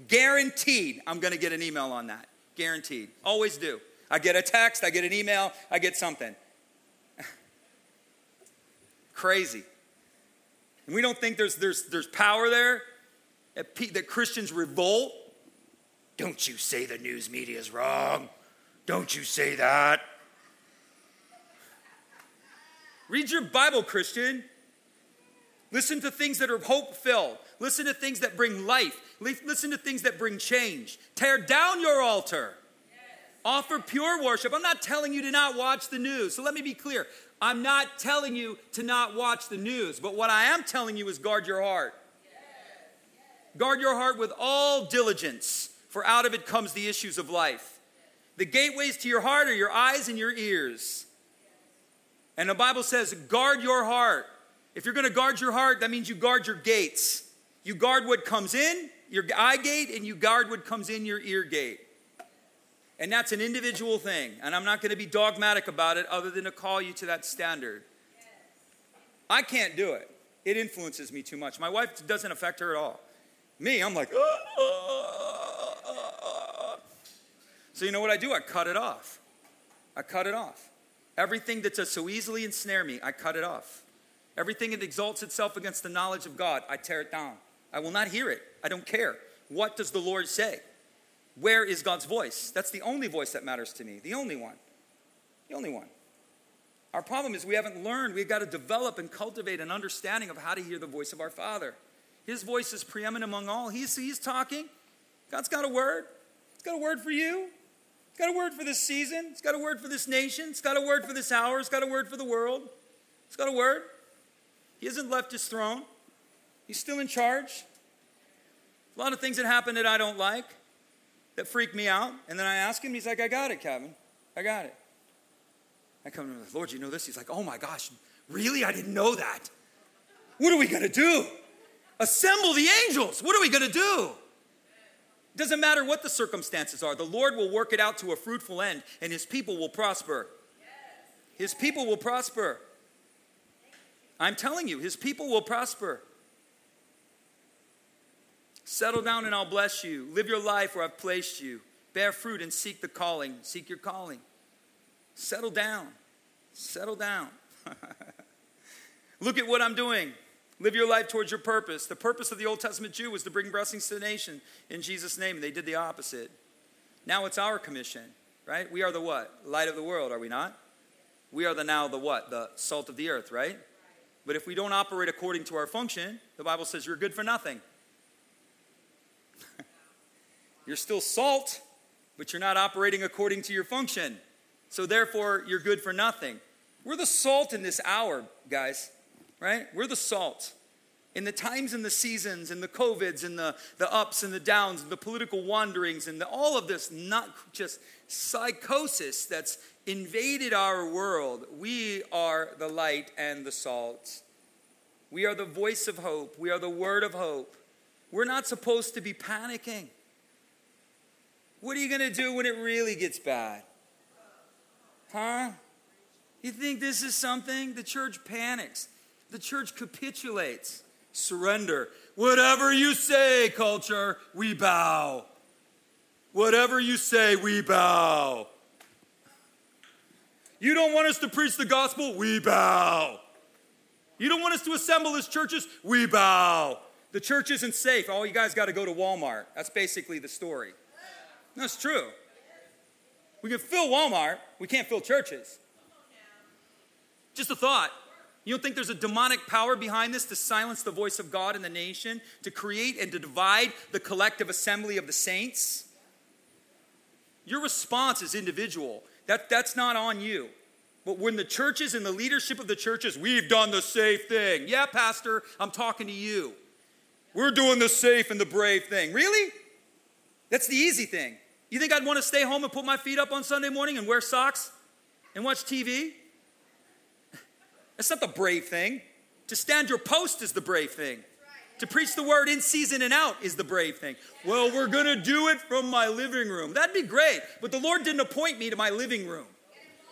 Guaranteed, I'm going to get an email on that. Guaranteed. Always do. I get a text, I get an email, I get something. Crazy. And we don't think there's, there's, there's power there, that, Christians revolt. Don't you say the news media is wrong. Don't you say that. Read your Bible, Christian. Listen to things that are hope filled. Listen to things that bring life. Listen to things that bring change. Tear down your altar. Offer pure worship. I'm not telling you to not watch the news. So let me be clear. I'm not telling you to not watch the news, but what I am telling you is guard your heart. Guard your heart with all diligence, for out of it comes the issues of life. The gateways to your heart are your eyes and your ears. And the Bible says, guard your heart. If you're going to guard your heart, that means you guard your gates. You guard what comes in, your eye gate, and you guard what comes in your ear gate. And that's an individual thing. And I'm not going to be dogmatic about it other than to call you to that standard. I can't do it. It influences me too much. My wife doesn't affect her at all. Me, I'm like, uh, uh, so you know what I do? I cut it off. I cut it off. Everything that does so easily ensnare me, I cut it off. Everything that exalts itself against the knowledge of God, I tear it down. I will not hear it. I don't care. What does the Lord say? Where is God's voice? That's the only voice that matters to me, the only one. The only one. Our problem is we haven't learned, we've got to develop and cultivate an understanding of how to hear the voice of our Father. His voice is preeminent among all. He's, he's talking. God's got a word. He's got a word for you. He's got a word for this season. He's got a word for this nation. He's got a word for this hour. He's got a word for the world. He's got a word. He hasn't left his throne. He's still in charge. A lot of things that happen that I don't like that freak me out. And then I ask him, he's like, I got it, Kevin. I got it. I come to him, Lord, you know this? He's like, oh my gosh, really? I didn't know that. What are we going to do? Assemble the angels. What are we going to do? Doesn't matter what the circumstances are, the Lord will work it out to a fruitful end, and his people will prosper. His people will prosper. I'm telling you, his people will prosper. Settle down and I'll bless you. Live your life where I've placed you. Bear fruit and seek the calling. Seek your calling. Settle down. Settle down. Look at what I'm doing. Live your life towards your purpose. The purpose of the Old Testament Jew was to bring blessings to the nation in Jesus' name, and they did the opposite. Now it's our commission, right? We are the what? Light of the world, are we not? We are the now the what? The salt of the earth, right? But if we don't operate according to our function, the Bible says you're good for nothing. You're still salt, but you're not operating according to your function. So therefore, you're good for nothing. We're the salt in this hour, guys, right? We're the salt. In the times and the seasons and the COVIDs and the, the ups and the downs and the political wanderings and the, all of this, not just psychosis that's invaded our world, we are the light and the salt. We are the voice of hope. We are the word of hope. We're not supposed to be panicking. What are you going to do when it really gets bad? Huh? You think this is something? The church panics, the church capitulates. Surrender. Whatever you say, culture, we bow. Whatever you say, we bow. You don't want us to preach the gospel? We bow. You don't want us to assemble as churches? We bow. The church isn't safe. Oh, you guys got to go to Walmart. That's basically the story. That's true. We can fill Walmart, we can't fill churches. Just a thought. You don't think there's a demonic power behind this to silence the voice of God in the nation, to create and to divide the collective assembly of the saints? Your response is individual. That, that's not on you. But when the churches and the leadership of the churches, we've done the safe thing. Yeah, Pastor, I'm talking to you. We're doing the safe and the brave thing. Really? That's the easy thing. You think I'd want to stay home and put my feet up on Sunday morning and wear socks and watch TV? That's not the brave thing. To stand your post is the brave thing. To preach the word in season and out is the brave thing. Well, we're going to do it from my living room. That'd be great. But the Lord didn't appoint me to my living room,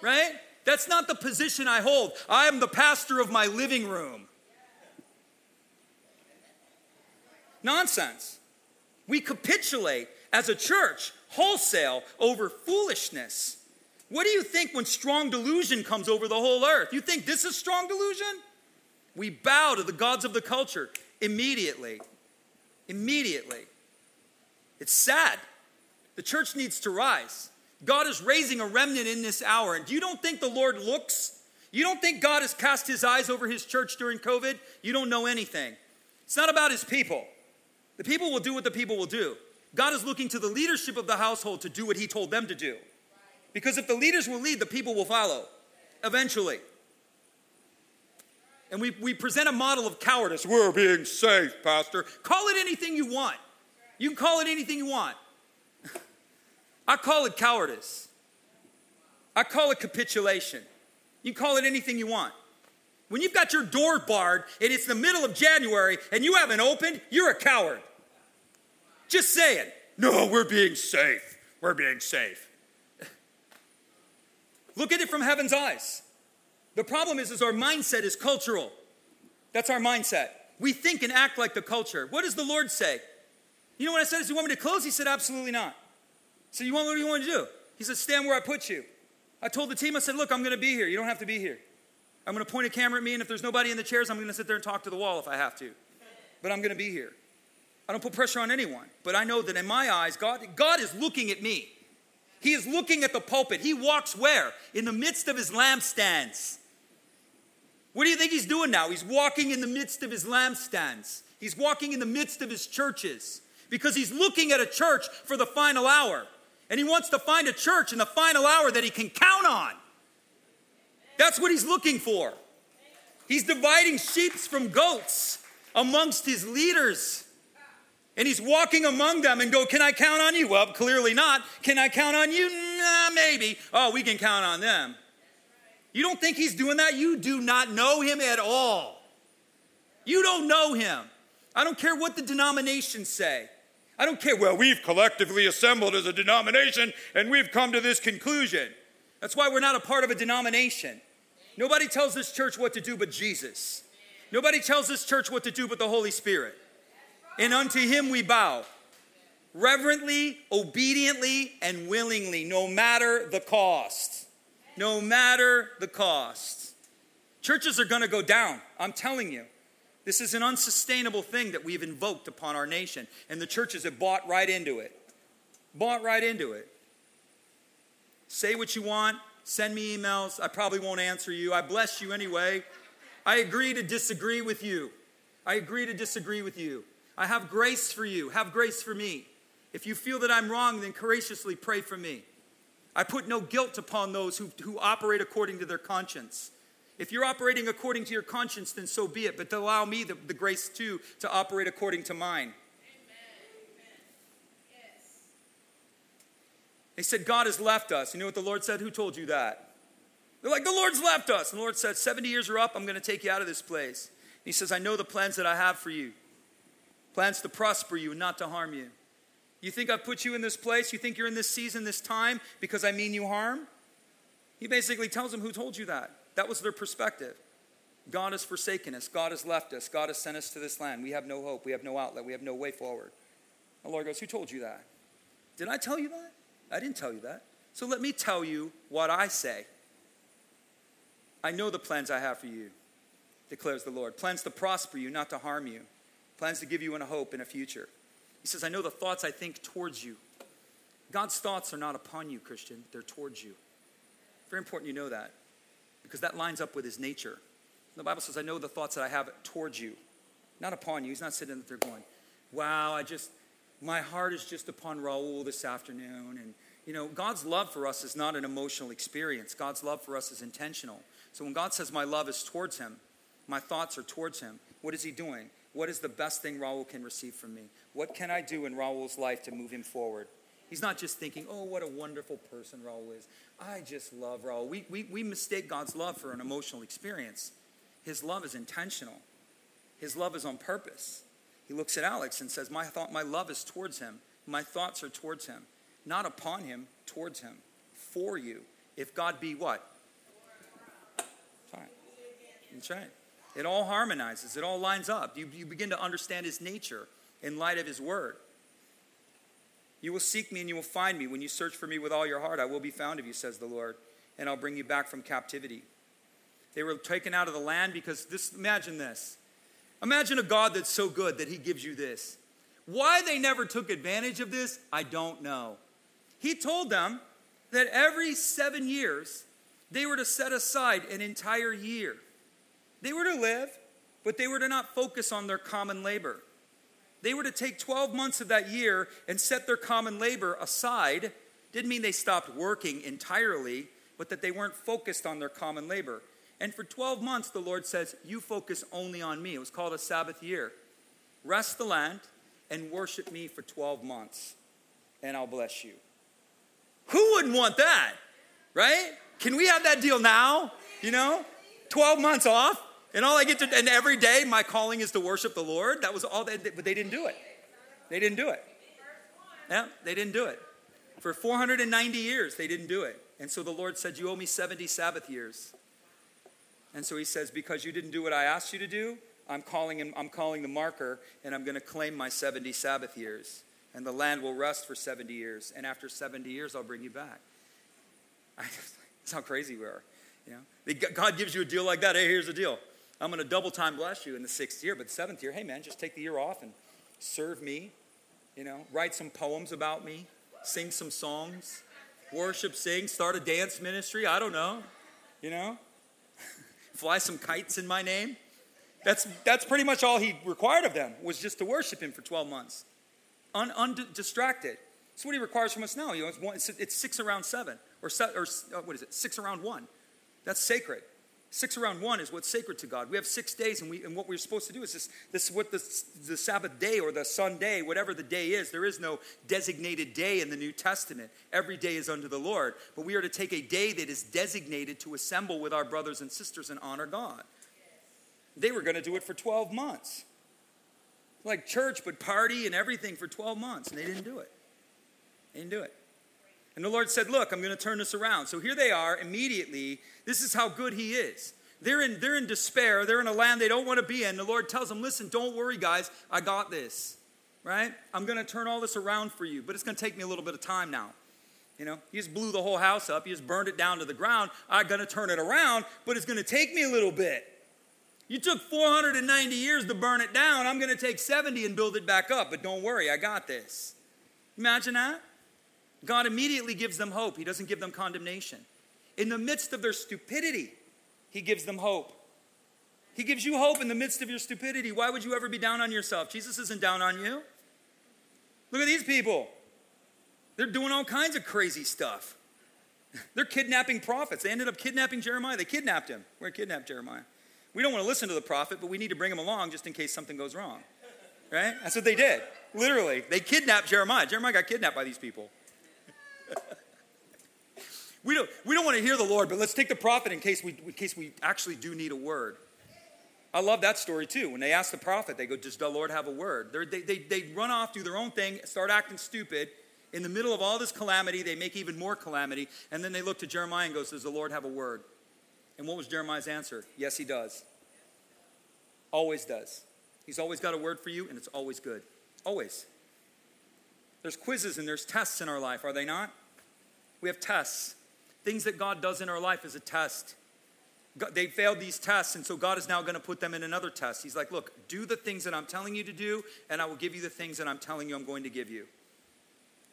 right? That's not the position I hold. I am the pastor of my living room. Nonsense. We capitulate as a church wholesale over foolishness. What do you think when strong delusion comes over the whole earth? You think this is strong delusion? We bow to the gods of the culture immediately. Immediately. It's sad. The church needs to rise. God is raising a remnant in this hour. And you don't think the Lord looks? You don't think God has cast his eyes over his church during COVID? You don't know anything. It's not about his people. The people will do what the people will do. God is looking to the leadership of the household to do what he told them to do. Because if the leaders will lead, the people will follow eventually. And we, we present a model of cowardice. We're being safe, Pastor. Call it anything you want. You can call it anything you want. I call it cowardice. I call it capitulation. You can call it anything you want. When you've got your door barred and it's the middle of January and you haven't opened, you're a coward. Just saying. No, we're being safe. We're being safe. Look at it from heaven's eyes. The problem is, is our mindset is cultural. That's our mindset. We think and act like the culture. What does the Lord say? You know what I said? Is you want me to close? He said, absolutely not. So you want what do you want to do? He said, stand where I put you. I told the team, I said, look, I'm going to be here. You don't have to be here. I'm going to point a camera at me, and if there's nobody in the chairs, I'm going to sit there and talk to the wall if I have to. But I'm going to be here. I don't put pressure on anyone, but I know that in my eyes, God, God is looking at me. He is looking at the pulpit. He walks where? In the midst of his lampstands. What do you think he's doing now? He's walking in the midst of his lampstands. He's walking in the midst of his churches because he's looking at a church for the final hour. And he wants to find a church in the final hour that he can count on. That's what he's looking for. He's dividing sheep from goats amongst his leaders. And he's walking among them and go, Can I count on you? Well, clearly not. Can I count on you? Nah, maybe. Oh, we can count on them. You don't think he's doing that? You do not know him at all. You don't know him. I don't care what the denominations say. I don't care. Well, we've collectively assembled as a denomination and we've come to this conclusion. That's why we're not a part of a denomination. Nobody tells this church what to do but Jesus. Nobody tells this church what to do but the Holy Spirit and unto him we bow. Reverently, obediently, and willingly, no matter the cost. No matter the cost. Churches are going to go down, I'm telling you. This is an unsustainable thing that we've invoked upon our nation, and the churches have bought right into it. Bought right into it. Say what you want, send me emails. I probably won't answer you. I bless you anyway. I agree to disagree with you. I agree to disagree with you. I have grace for you. Have grace for me. If you feel that I'm wrong, then courageously pray for me. I put no guilt upon those who, who operate according to their conscience. If you're operating according to your conscience, then so be it, but allow me the, the grace too to operate according to mine. They said, God has left us. You know what the Lord said? Who told you that? They're like, the Lord's left us. And the Lord said, 70 years are up. I'm going to take you out of this place. And he says, I know the plans that I have for you plans to prosper you not to harm you. You think I've put you in this place? You think you're in this season, this time, because I mean you harm? He basically tells them, Who told you that? That was their perspective. God has forsaken us. God has left us. God has sent us to this land. We have no hope. We have no outlet. We have no way forward. The Lord goes, Who told you that? Did I tell you that? I didn't tell you that. So let me tell you what I say. I know the plans I have for you, declares the Lord. Plans to prosper you, not to harm you. Plans to give you in a hope and a future. He says, I know the thoughts I think towards you. God's thoughts are not upon you, Christian, they're towards you. Very important you know that because that lines up with his nature. The Bible says, I know the thoughts that I have towards you, not upon you. He's not sitting there going, Wow, I just, my heart is just upon Raul this afternoon. And, you know, God's love for us is not an emotional experience, God's love for us is intentional. So when God says, My love is towards him, my thoughts are towards him, what is he doing? What is the best thing Raul can receive from me? What can I do in Raul's life to move him forward? He's not just thinking, oh, what a wonderful person Raul is. I just love Raul. We, we, we mistake God's love for an emotional experience. His love is intentional, His love is on purpose. He looks at Alex and says, My, thought, my love is towards him. My thoughts are towards him. Not upon him, towards him. For you. If God be what? Right. That's right. It all harmonizes, it all lines up. You, you begin to understand his nature in light of his word. You will seek me and you will find me. When you search for me with all your heart, I will be found of you, says the Lord, and I'll bring you back from captivity. They were taken out of the land because this, imagine this. Imagine a God that's so good that he gives you this. Why they never took advantage of this, I don't know. He told them that every seven years, they were to set aside an entire year they were to live, but they were to not focus on their common labor. They were to take 12 months of that year and set their common labor aside. Didn't mean they stopped working entirely, but that they weren't focused on their common labor. And for 12 months, the Lord says, You focus only on me. It was called a Sabbath year. Rest the land and worship me for 12 months, and I'll bless you. Who wouldn't want that? Right? Can we have that deal now? You know? 12 months off? And all I get to, and every day my calling is to worship the Lord. That was all they but they didn't do it. They didn't do it. Yeah, they didn't do it. For 490 years, they didn't do it. And so the Lord said, You owe me 70 Sabbath years. And so he says, Because you didn't do what I asked you to do, I'm calling, I'm calling the marker and I'm going to claim my 70 Sabbath years. And the land will rest for 70 years. And after 70 years, I'll bring you back. That's how crazy we are. You know? God gives you a deal like that. Hey, here's the deal. I'm going to double time bless you in the sixth year, but the seventh year, hey man, just take the year off and serve me. You know, write some poems about me, sing some songs, worship, sing, start a dance ministry. I don't know. You know, fly some kites in my name. That's that's pretty much all he required of them was just to worship him for 12 months, Un, undistracted. That's what he requires from us now. You know, it's, one, it's, it's six around seven, or, se, or uh, what is it? Six around one. That's sacred. Six around one is what's sacred to God. We have six days, and, we, and what we're supposed to do is this, this is what the, the Sabbath day or the Sunday, whatever the day is. There is no designated day in the New Testament. Every day is unto the Lord. But we are to take a day that is designated to assemble with our brothers and sisters and honor God. They were going to do it for 12 months. Like church, but party and everything for 12 months, and they didn't do it. They didn't do it. And the Lord said, Look, I'm going to turn this around. So here they are immediately. This is how good He is. They're in, they're in despair. They're in a land they don't want to be in. The Lord tells them, Listen, don't worry, guys. I got this. Right? I'm going to turn all this around for you, but it's going to take me a little bit of time now. You know, he just blew the whole house up. He just burned it down to the ground. I'm going to turn it around, but it's going to take me a little bit. You took 490 years to burn it down. I'm going to take 70 and build it back up, but don't worry, I got this. Imagine that. God immediately gives them hope. He doesn't give them condemnation. In the midst of their stupidity, He gives them hope. He gives you hope in the midst of your stupidity. Why would you ever be down on yourself? Jesus isn't down on you. Look at these people. They're doing all kinds of crazy stuff. They're kidnapping prophets. They ended up kidnapping Jeremiah. They kidnapped him. We're going to kidnap Jeremiah. We don't want to listen to the prophet, but we need to bring him along just in case something goes wrong. Right? That's what they did. Literally. They kidnapped Jeremiah. Jeremiah got kidnapped by these people. we, don't, we don't want to hear the Lord, but let's take the prophet in case we, in case we actually do need a word. I love that story too. When they ask the prophet, they go, Does the Lord have a word? They, they, they run off, do their own thing, start acting stupid. In the middle of all this calamity, they make even more calamity. And then they look to Jeremiah and goes, Does the Lord have a word? And what was Jeremiah's answer? Yes, he does. Always does. He's always got a word for you, and it's always good. Always. There's quizzes and there's tests in our life, are they not? We have tests. Things that God does in our life is a test. God, they failed these tests, and so God is now going to put them in another test. He's like, Look, do the things that I'm telling you to do, and I will give you the things that I'm telling you I'm going to give you.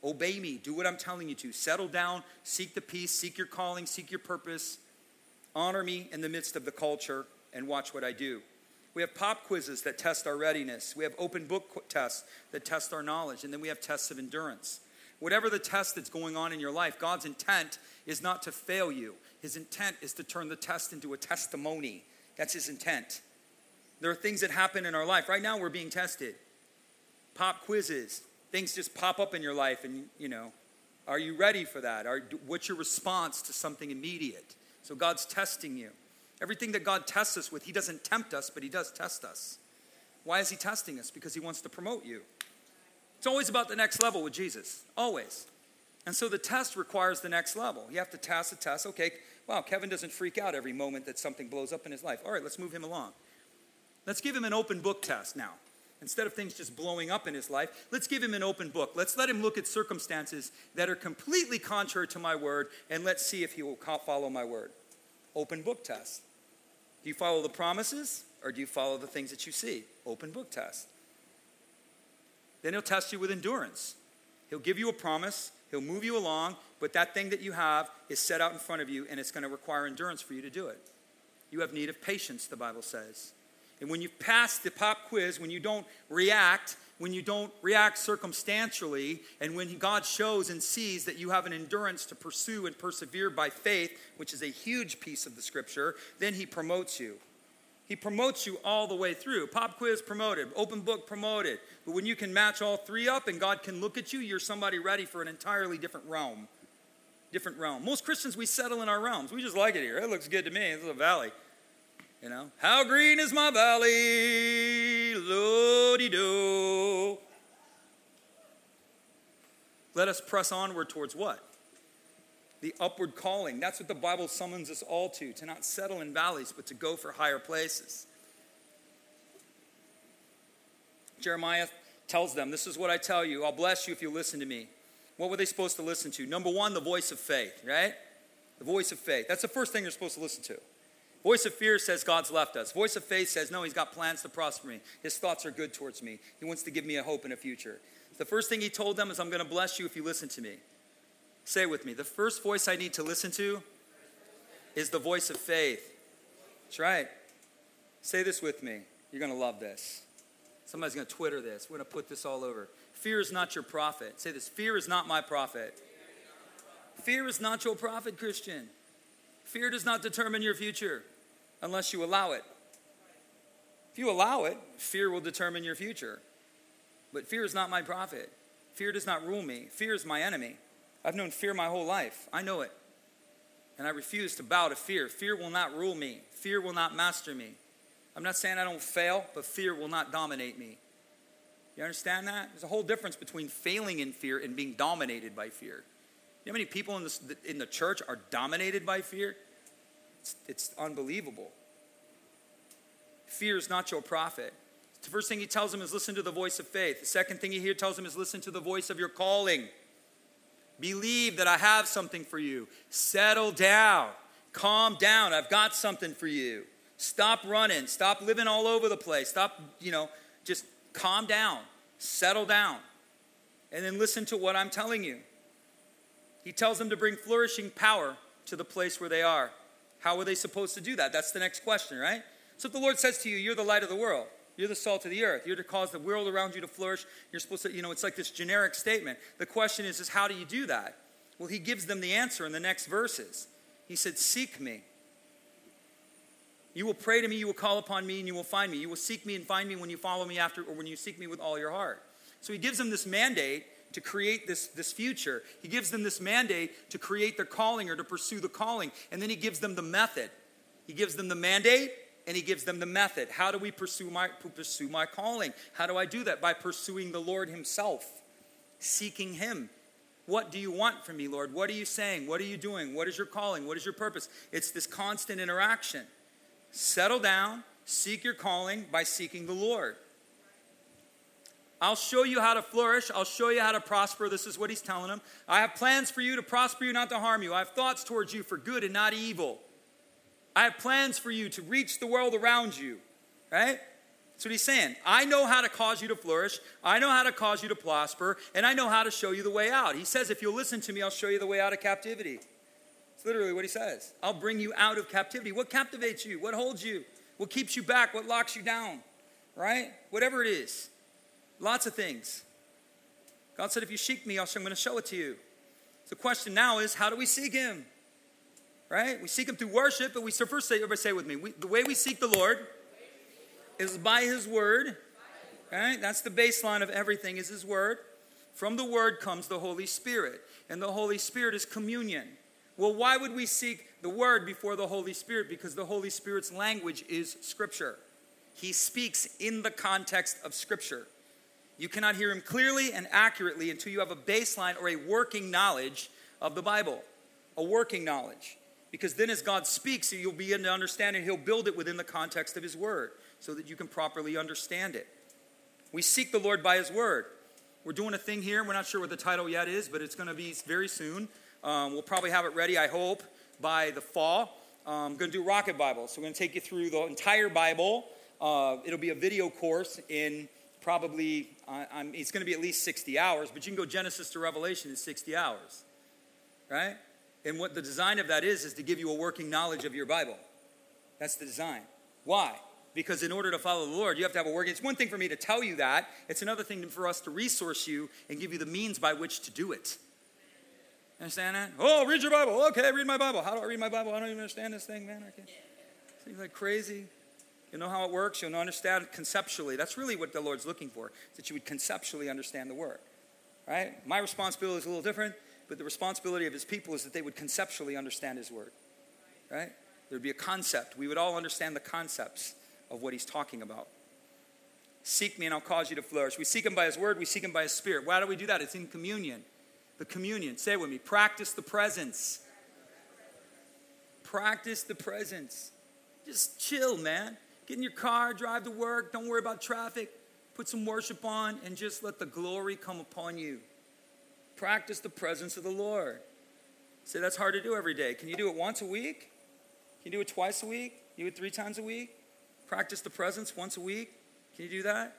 Obey me, do what I'm telling you to. Settle down, seek the peace, seek your calling, seek your purpose. Honor me in the midst of the culture, and watch what I do. We have pop quizzes that test our readiness. We have open book tests that test our knowledge. And then we have tests of endurance. Whatever the test that's going on in your life, God's intent is not to fail you. His intent is to turn the test into a testimony. That's his intent. There are things that happen in our life. Right now, we're being tested. Pop quizzes. Things just pop up in your life, and, you know, are you ready for that? Are, what's your response to something immediate? So God's testing you. Everything that God tests us with, He doesn't tempt us, but He does test us. Why is He testing us? Because He wants to promote you. It's always about the next level with Jesus, always. And so the test requires the next level. You have to test a test. Okay, wow, Kevin doesn't freak out every moment that something blows up in his life. All right, let's move him along. Let's give him an open book test now. Instead of things just blowing up in his life, let's give him an open book. Let's let him look at circumstances that are completely contrary to my word, and let's see if he will follow my word. Open book test. Do you follow the promises, or do you follow the things that you see? Open book test. Then he'll test you with endurance. He'll give you a promise, he'll move you along, but that thing that you have is set out in front of you, and it's going to require endurance for you to do it. You have need of patience, the Bible says. And when you've passed the pop quiz, when you don't react, when you don't react circumstantially, and when God shows and sees that you have an endurance to pursue and persevere by faith, which is a huge piece of the scripture, then He promotes you. He promotes you all the way through. Pop quiz promoted, open book promoted. But when you can match all three up and God can look at you, you're somebody ready for an entirely different realm. Different realm. Most Christians, we settle in our realms. We just like it here. It looks good to me. It's a valley. You know, how green is my valley? Lordy do. Let us press onward towards what? The upward calling. That's what the Bible summons us all to, to not settle in valleys, but to go for higher places. Jeremiah tells them, This is what I tell you. I'll bless you if you listen to me. What were they supposed to listen to? Number one, the voice of faith, right? The voice of faith. That's the first thing they're supposed to listen to. Voice of fear says God's left us. Voice of faith says, no, he's got plans to prosper me. His thoughts are good towards me. He wants to give me a hope and a future. The first thing he told them is, I'm going to bless you if you listen to me. Say with me. The first voice I need to listen to is the voice of faith. That's right. Say this with me. You're going to love this. Somebody's going to Twitter this. We're going to put this all over. Fear is not your prophet. Say this Fear is not my prophet. Fear is not your prophet, Christian. Fear does not determine your future unless you allow it. If you allow it, fear will determine your future. But fear is not my prophet. Fear does not rule me. Fear is my enemy. I've known fear my whole life. I know it. And I refuse to bow to fear. Fear will not rule me. Fear will not master me. I'm not saying I don't fail, but fear will not dominate me. You understand that? There's a whole difference between failing in fear and being dominated by fear. You know how many people in, this, in the church are dominated by fear? It's, it's unbelievable. Fear is not your prophet. The first thing he tells him is listen to the voice of faith. The second thing he here tells him is listen to the voice of your calling. Believe that I have something for you. Settle down. Calm down. I've got something for you. Stop running. Stop living all over the place. Stop, you know, just calm down. Settle down. And then listen to what I'm telling you. He tells them to bring flourishing power to the place where they are. How are they supposed to do that? That's the next question, right? So if the Lord says to you, You're the light of the world, You're the salt of the earth. You're to cause the world around you to flourish. You're supposed to, you know, it's like this generic statement. The question is, is how do you do that? Well, he gives them the answer in the next verses. He said, Seek me. You will pray to me, you will call upon me, and you will find me. You will seek me and find me when you follow me after, or when you seek me with all your heart. So he gives them this mandate to create this, this future. He gives them this mandate to create their calling or to pursue the calling. And then he gives them the method. He gives them the mandate and he gives them the method. How do we pursue my, pursue my calling? How do I do that? By pursuing the Lord himself, seeking him. What do you want from me, Lord? What are you saying? What are you doing? What is your calling? What is your purpose? It's this constant interaction. Settle down, seek your calling by seeking the Lord. I'll show you how to flourish. I'll show you how to prosper. This is what he's telling them. I have plans for you to prosper you, not to harm you. I have thoughts towards you for good and not evil. I have plans for you to reach the world around you. Right? That's what he's saying. I know how to cause you to flourish. I know how to cause you to prosper. And I know how to show you the way out. He says, if you'll listen to me, I'll show you the way out of captivity. It's literally what he says. I'll bring you out of captivity. What captivates you? What holds you? What keeps you back? What locks you down? Right? Whatever it is. Lots of things. God said, if you seek me, I'm going to show it to you. The question now is, how do we seek him? Right? We seek him through worship, but we so first say, everybody say with me, we, the way we seek the Lord is by his word. Right? That's the baseline of everything is his word. From the word comes the Holy Spirit, and the Holy Spirit is communion. Well, why would we seek the Word before the Holy Spirit? Because the Holy Spirit's language is Scripture. He speaks in the context of Scripture. You cannot hear Him clearly and accurately until you have a baseline or a working knowledge of the Bible. A working knowledge. Because then, as God speaks, you'll begin to understand it. He'll build it within the context of His Word so that you can properly understand it. We seek the Lord by His Word. We're doing a thing here. We're not sure what the title yet is, but it's going to be very soon. Um, we'll probably have it ready, I hope, by the fall. I'm um, going to do Rocket Bible. So we're going to take you through the entire Bible. Uh, it'll be a video course in probably, uh, it's going to be at least 60 hours, but you can go Genesis to Revelation in 60 hours, right? And what the design of that is, is to give you a working knowledge of your Bible. That's the design. Why? Because in order to follow the Lord, you have to have a working. It's one thing for me to tell you that, it's another thing for us to resource you and give you the means by which to do it. Understand that? Oh, read your Bible. Okay, read my Bible. How do I read my Bible? I don't even understand this thing, man. I can't. Seems like crazy. You know how it works. You'll understand conceptually. That's really what the Lord's looking for, that you would conceptually understand the Word. Right? My responsibility is a little different, but the responsibility of His people is that they would conceptually understand His Word. Right? There'd be a concept. We would all understand the concepts of what He's talking about. Seek me and I'll cause you to flourish. We seek Him by His Word, we seek Him by His Spirit. Why do we do that? It's in communion the communion. Say it with me. Practice the presence. Practice the presence. Just chill, man. Get in your car, drive to work, don't worry about traffic. Put some worship on and just let the glory come upon you. Practice the presence of the Lord. Say that's hard to do every day. Can you do it once a week? Can you do it twice a week? Can you do it three times a week? Practice the presence once a week. Can you do that?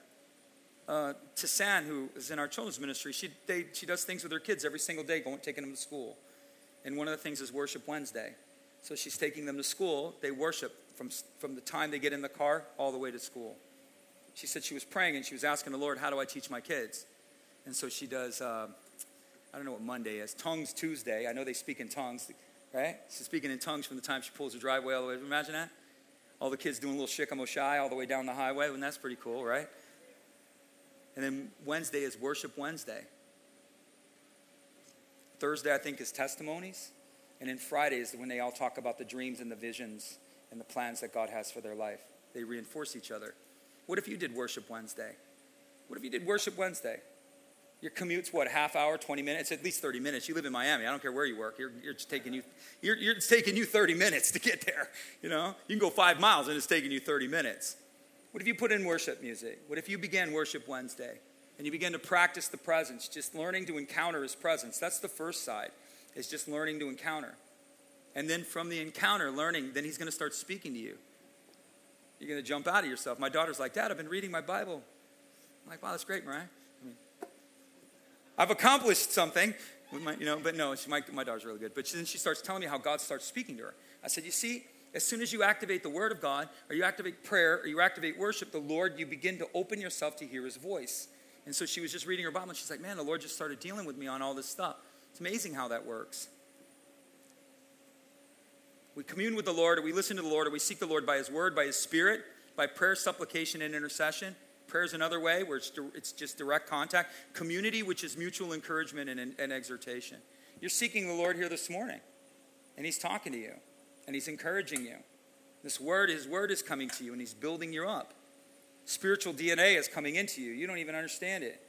uh, San, who is in our children's ministry, she, they, she does things with her kids every single day, going, taking them to school. And one of the things is Worship Wednesday. So she's taking them to school. They worship from, from the time they get in the car all the way to school. She said she was praying and she was asking the Lord, How do I teach my kids? And so she does, uh, I don't know what Monday is, Tongues Tuesday. I know they speak in tongues, right? She's speaking in tongues from the time she pulls her driveway all the way. Imagine that? All the kids doing a little shikamo shy all the way down the highway. And that's pretty cool, right? And then Wednesday is Worship Wednesday. Thursday, I think, is testimonies. And then Friday is when they all talk about the dreams and the visions and the plans that God has for their life. They reinforce each other. What if you did Worship Wednesday? What if you did Worship Wednesday? Your commute's what, half hour, 20 minutes? At least 30 minutes. You live in Miami. I don't care where you work. You're, you're taking you, you're, you're, it's taking you 30 minutes to get there. You know, you can go five miles and it's taking you 30 minutes. What if you put in worship music? What if you began Worship Wednesday and you begin to practice the presence, just learning to encounter His presence? That's the first side, is just learning to encounter. And then from the encounter, learning, then He's going to start speaking to you. You're going to jump out of yourself. My daughter's like, Dad, I've been reading my Bible. I'm like, wow, that's great, Mariah. I've accomplished something. My, you know, but no, she, my, my daughter's really good. But then she starts telling me how God starts speaking to her. I said, you see, As soon as you activate the Word of God, or you activate prayer, or you activate worship, the Lord, you begin to open yourself to hear His voice. And so she was just reading her Bible, and she's like, Man, the Lord just started dealing with me on all this stuff. It's amazing how that works. We commune with the Lord, or we listen to the Lord, or we seek the Lord by His Word, by His Spirit, by prayer, supplication, and intercession. Prayer is another way where it's, it's just direct contact. Community, which is mutual encouragement and, and exhortation. You're seeking the Lord here this morning, and He's talking to you, and He's encouraging you. This word, His word is coming to you, and He's building you up. Spiritual DNA is coming into you. You don't even understand it.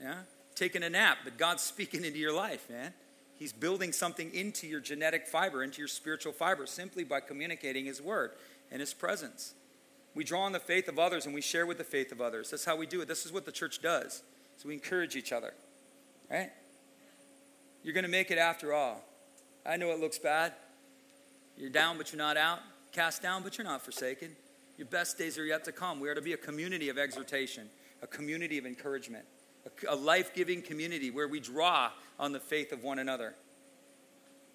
Yeah? Taking a nap, but God's speaking into your life, man. He's building something into your genetic fiber, into your spiritual fiber, simply by communicating His word and His presence. We draw on the faith of others and we share with the faith of others. That's how we do it. This is what the church does. So we encourage each other. Right? You're going to make it after all. I know it looks bad. You're down, but you're not out. Cast down, but you're not forsaken. Your best days are yet to come. We are to be a community of exhortation, a community of encouragement, a, life giving community where we draw on the faith of one another.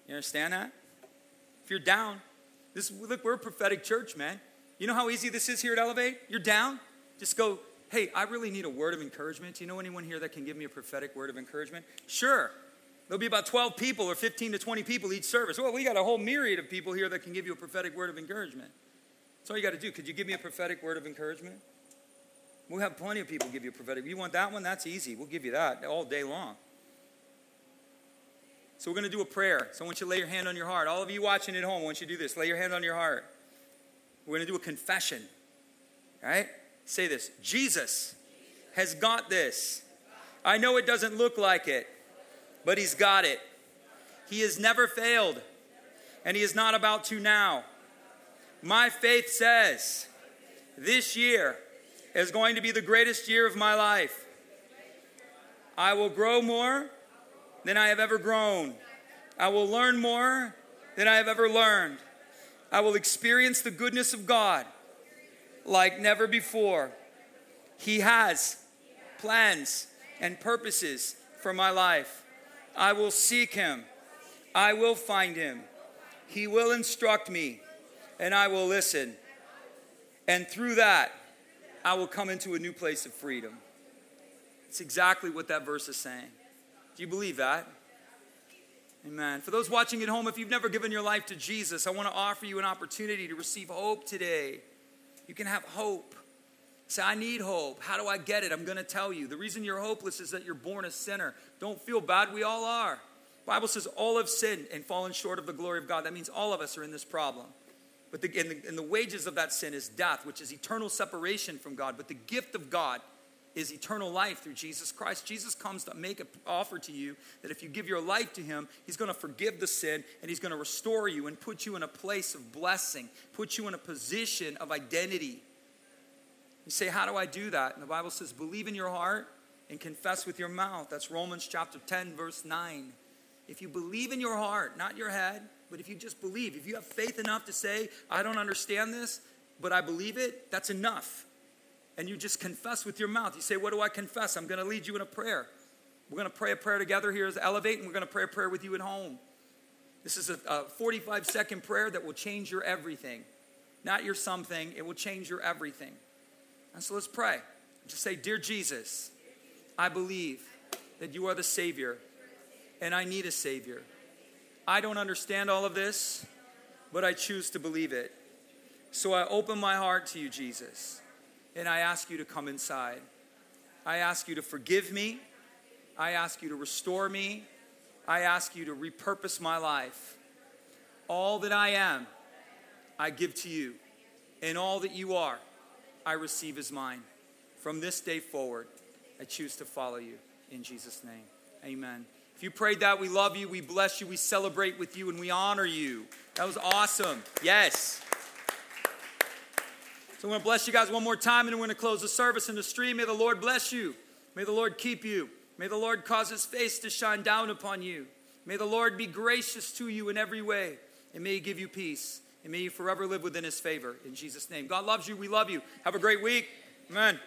You understand that? If you're down, this look, we're a prophetic church, man. You know how easy this is here at Elevate? You're down. Just go, hey, I really need a word of encouragement. Do you know anyone here that can give me a prophetic word of encouragement? Sure. There'll be about 12 people or 15 to 20 people each service. Well, we got a whole myriad of people here that can give you a prophetic word of encouragement. That's all you got to do. Could you give me a prophetic word of encouragement? We'll have plenty of people give you a prophetic. You want that one? That's easy. We'll give you that all day long. So we're going to do a prayer. So I want you to lay your hand on your heart. All of you watching at home, I want you to do this. Lay your hand on your heart. We're going to do a confession. Right? Say this Jesus has got this. I know it doesn't look like it, but He's got it. He has never failed, and He is not about to now. My faith says this year is going to be the greatest year of my life. I will grow more than I have ever grown. I will learn more than I have ever learned. I will experience the goodness of God like never before. He has plans and purposes for my life. I will seek Him. I will find Him. He will instruct me, and I will listen. And through that, I will come into a new place of freedom. It's exactly what that verse is saying. Do you believe that? Amen. For those watching at home, if you've never given your life to Jesus, I want to offer you an opportunity to receive hope today. You can have hope. Say, I need hope. How do I get it? I'm going to tell you. The reason you're hopeless is that you're born a sinner. Don't feel bad. We all are. The Bible says all have sinned and fallen short of the glory of God. That means all of us are in this problem. But the, and, the, and the wages of that sin is death, which is eternal separation from God. But the gift of God is eternal life through Jesus Christ. Jesus comes to make an offer to you that if you give your life to Him, He's going to forgive the sin and He's going to restore you and put you in a place of blessing, put you in a position of identity. You say, How do I do that? And the Bible says, Believe in your heart and confess with your mouth. That's Romans chapter 10, verse 9. If you believe in your heart, not your head, but if you just believe, if you have faith enough to say, I don't understand this, but I believe it, that's enough and you just confess with your mouth. You say, What do I confess? I'm going to lead you in a prayer. We're going to pray a prayer together here as Elevate, and we're going to pray a prayer with you at home. This is a, a 45 second prayer that will change your everything. Not your something, it will change your everything. And so let's pray. Just say, Dear Jesus, I believe that you are the Savior, and I need a Savior. I don't understand all of this, but I choose to believe it. So I open my heart to you, Jesus and I ask you to come inside. I ask you to forgive me. I ask you to restore me. I ask you to repurpose my life. All that I am, I give to you. And all that you are, I receive as mine. From this day forward, I choose to follow you. In Jesus' name, amen. If you prayed that, we love you, we bless you, we celebrate with you, and we honor you. That was awesome. Yes. So I'm going to bless you guys one more time, and we're going to close the service in the stream. May the Lord bless you. May the Lord keep you. May the Lord cause his face to shine down upon you. May the Lord be gracious to you in every way, and may he give you peace. And may you forever live within his favor. In Jesus' name. God loves you. We love you. Have a great week. Amen.